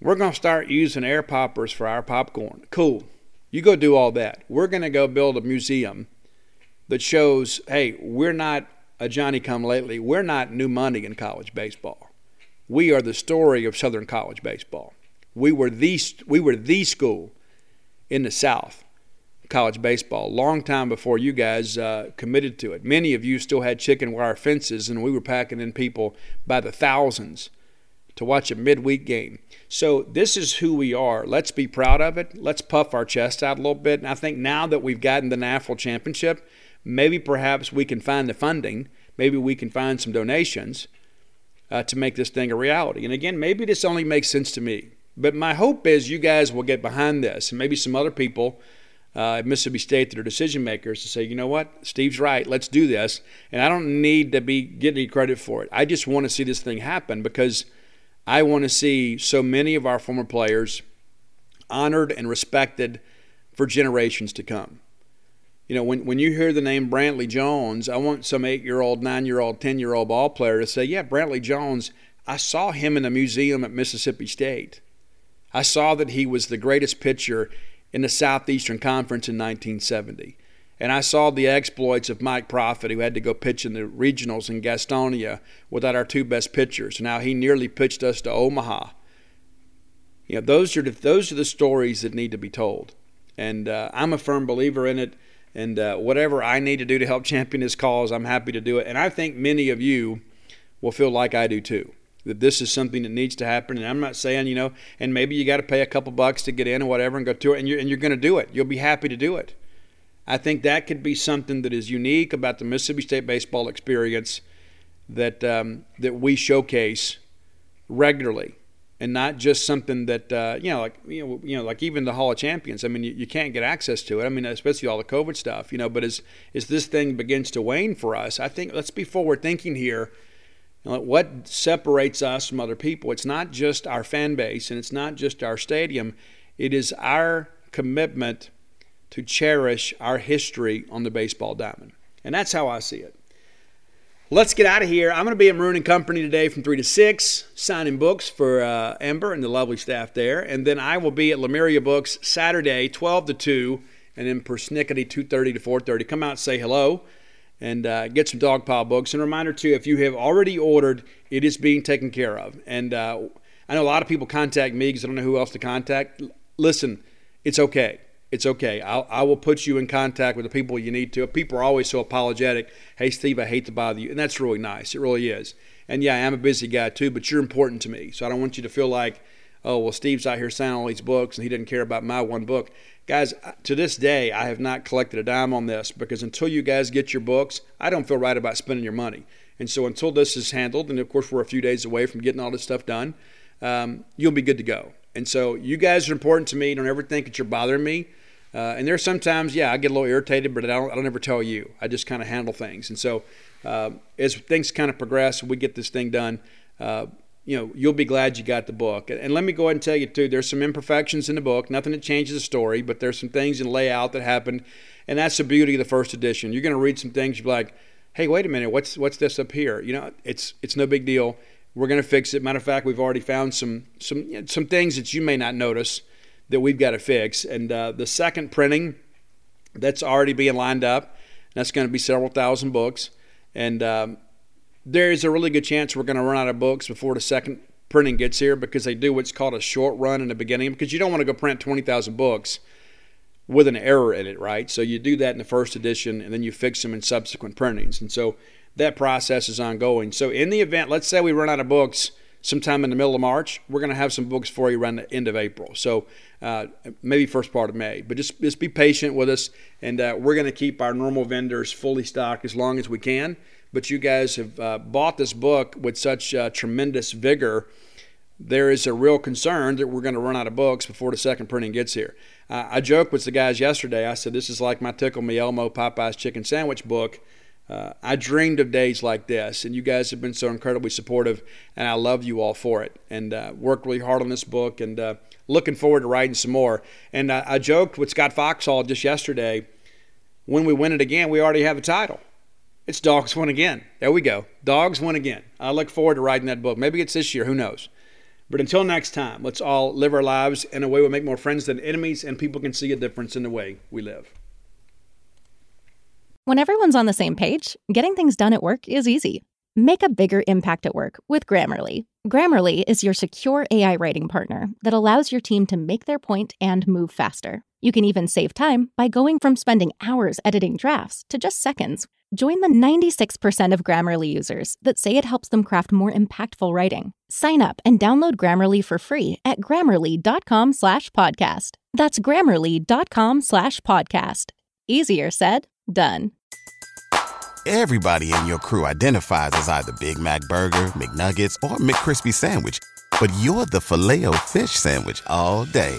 we're going to start using air poppers for our popcorn. Cool. You go do all that. We're going to go build a museum that shows, hey, we're not a Johnny come lately. We're not new money in college baseball. We are the story of Southern college baseball. We were the we were the school in the South college baseball long time before you guys uh, committed to it. Many of you still had chicken wire fences, and we were packing in people by the thousands to watch a midweek game. So this is who we are. Let's be proud of it. Let's puff our chest out a little bit. And I think now that we've gotten the NAFL championship, maybe perhaps we can find the funding. Maybe we can find some donations uh, to make this thing a reality. And again, maybe this only makes sense to me. But my hope is you guys will get behind this, and maybe some other people uh, at Mississippi State that are decision makers to say, you know what, Steve's right, let's do this. And I don't need to be getting any credit for it. I just want to see this thing happen because I want to see so many of our former players honored and respected for generations to come. You know, when, when you hear the name Brantley Jones, I want some eight year old, nine year old, 10 year old ball player to say, Yeah, Brantley Jones, I saw him in a museum at Mississippi State. I saw that he was the greatest pitcher in the Southeastern Conference in 1970. And I saw the exploits of Mike Profit, who had to go pitch in the regionals in Gastonia without our two best pitchers. Now he nearly pitched us to Omaha. You know, those are the, those are the stories that need to be told, and uh, I'm a firm believer in it. And uh, whatever I need to do to help champion this cause, I'm happy to do it. And I think many of you will feel like I do too. That this is something that needs to happen. And I'm not saying, you know, and maybe you got to pay a couple bucks to get in or whatever and go to it, and you're, and you're going to do it. You'll be happy to do it. I think that could be something that is unique about the Mississippi State baseball experience that um, that we showcase regularly and not just something that uh, you know, like you know, you know, like even the Hall of Champions. I mean, you, you, can't get access to it. I mean, especially all the COVID stuff, you know. But as as this thing begins to wane for us, I think let's be forward thinking here. What separates us from other people? It's not just our fan base, and it's not just our stadium. It is our commitment to cherish our history on the baseball diamond, and that's how I see it. Let's get out of here. I'm going to be at Maroon and Company today from 3 to 6, signing books for uh, Ember and the lovely staff there. And then I will be at Lemuria Books Saturday, 12 to 2, and then persnickety 2.30 to 4.30. Come out say hello and uh, get some Dogpile books. And a reminder, too, if you have already ordered, it is being taken care of. And uh, I know a lot of people contact me because I don't know who else to contact. Listen, it's okay it's okay. I'll, I will put you in contact with the people you need to. People are always so apologetic. Hey, Steve, I hate to bother you. And that's really nice. It really is. And yeah, I'm a busy guy too, but you're important to me. So I don't want you to feel like, oh, well, Steve's out here signing all these books and he didn't care about my one book. Guys, to this day, I have not collected a dime on this because until you guys get your books, I don't feel right about spending your money. And so until this is handled, and of course, we're a few days away from getting all this stuff done, um, you'll be good to go. And so you guys are important to me. Don't ever think that you're bothering me. Uh, and there's sometimes, yeah, I get a little irritated, but I don't, I don't ever tell you. I just kind of handle things. And so uh, as things kind of progress, we get this thing done. Uh, you know, you'll be glad you got the book. And let me go ahead and tell you too, there's some imperfections in the book, nothing that changes the story, but there's some things in layout that happened, and that's the beauty of the first edition. You're going to read some things you're like, hey, wait a minute, what's what's this up here? You know, it's it's no big deal. We're going to fix it. Matter of fact, we've already found some some some things that you may not notice that we've got to fix. And uh, the second printing, that's already being lined up. That's going to be several thousand books, and um, there is a really good chance we're going to run out of books before the second printing gets here because they do what's called a short run in the beginning because you don't want to go print 20,000 books with an error in it, right? So you do that in the first edition and then you fix them in subsequent printings. And so that process is ongoing. So in the event, let's say we run out of books sometime in the middle of March, we're going to have some books for you around the end of April. So uh, maybe first part of May. But just, just be patient with us and uh, we're going to keep our normal vendors fully stocked as long as we can but you guys have uh, bought this book with such uh, tremendous vigor. There is a real concern that we're going to run out of books before the second printing gets here. Uh, I joked with the guys yesterday. I said, This is like my Tickle Me Elmo Popeyes Chicken Sandwich book. Uh, I dreamed of days like this, and you guys have been so incredibly supportive, and I love you all for it. And uh, worked really hard on this book, and uh, looking forward to writing some more. And I joked with Scott Foxhall just yesterday when we win it again, we already have a title. It's Dogs Win Again. There we go. Dogs Win Again. I look forward to writing that book. Maybe it's this year. Who knows? But until next time, let's all live our lives in a way we make more friends than enemies, and people can see a difference in the way we live. When everyone's on the same page, getting things done at work is easy. Make a bigger impact at work with Grammarly. Grammarly is your secure AI writing partner that allows your team to make their point and move faster. You can even save time by going from spending hours editing drafts to just seconds Join the 96% of Grammarly users that say it helps them craft more impactful writing. Sign up and download Grammarly for free at grammarly.com slash podcast. That's grammarly.com slash podcast. Easier said, done. Everybody in your crew identifies as either Big Mac Burger, McNuggets, or McCrispy Sandwich, but you're the filet fish Sandwich all day.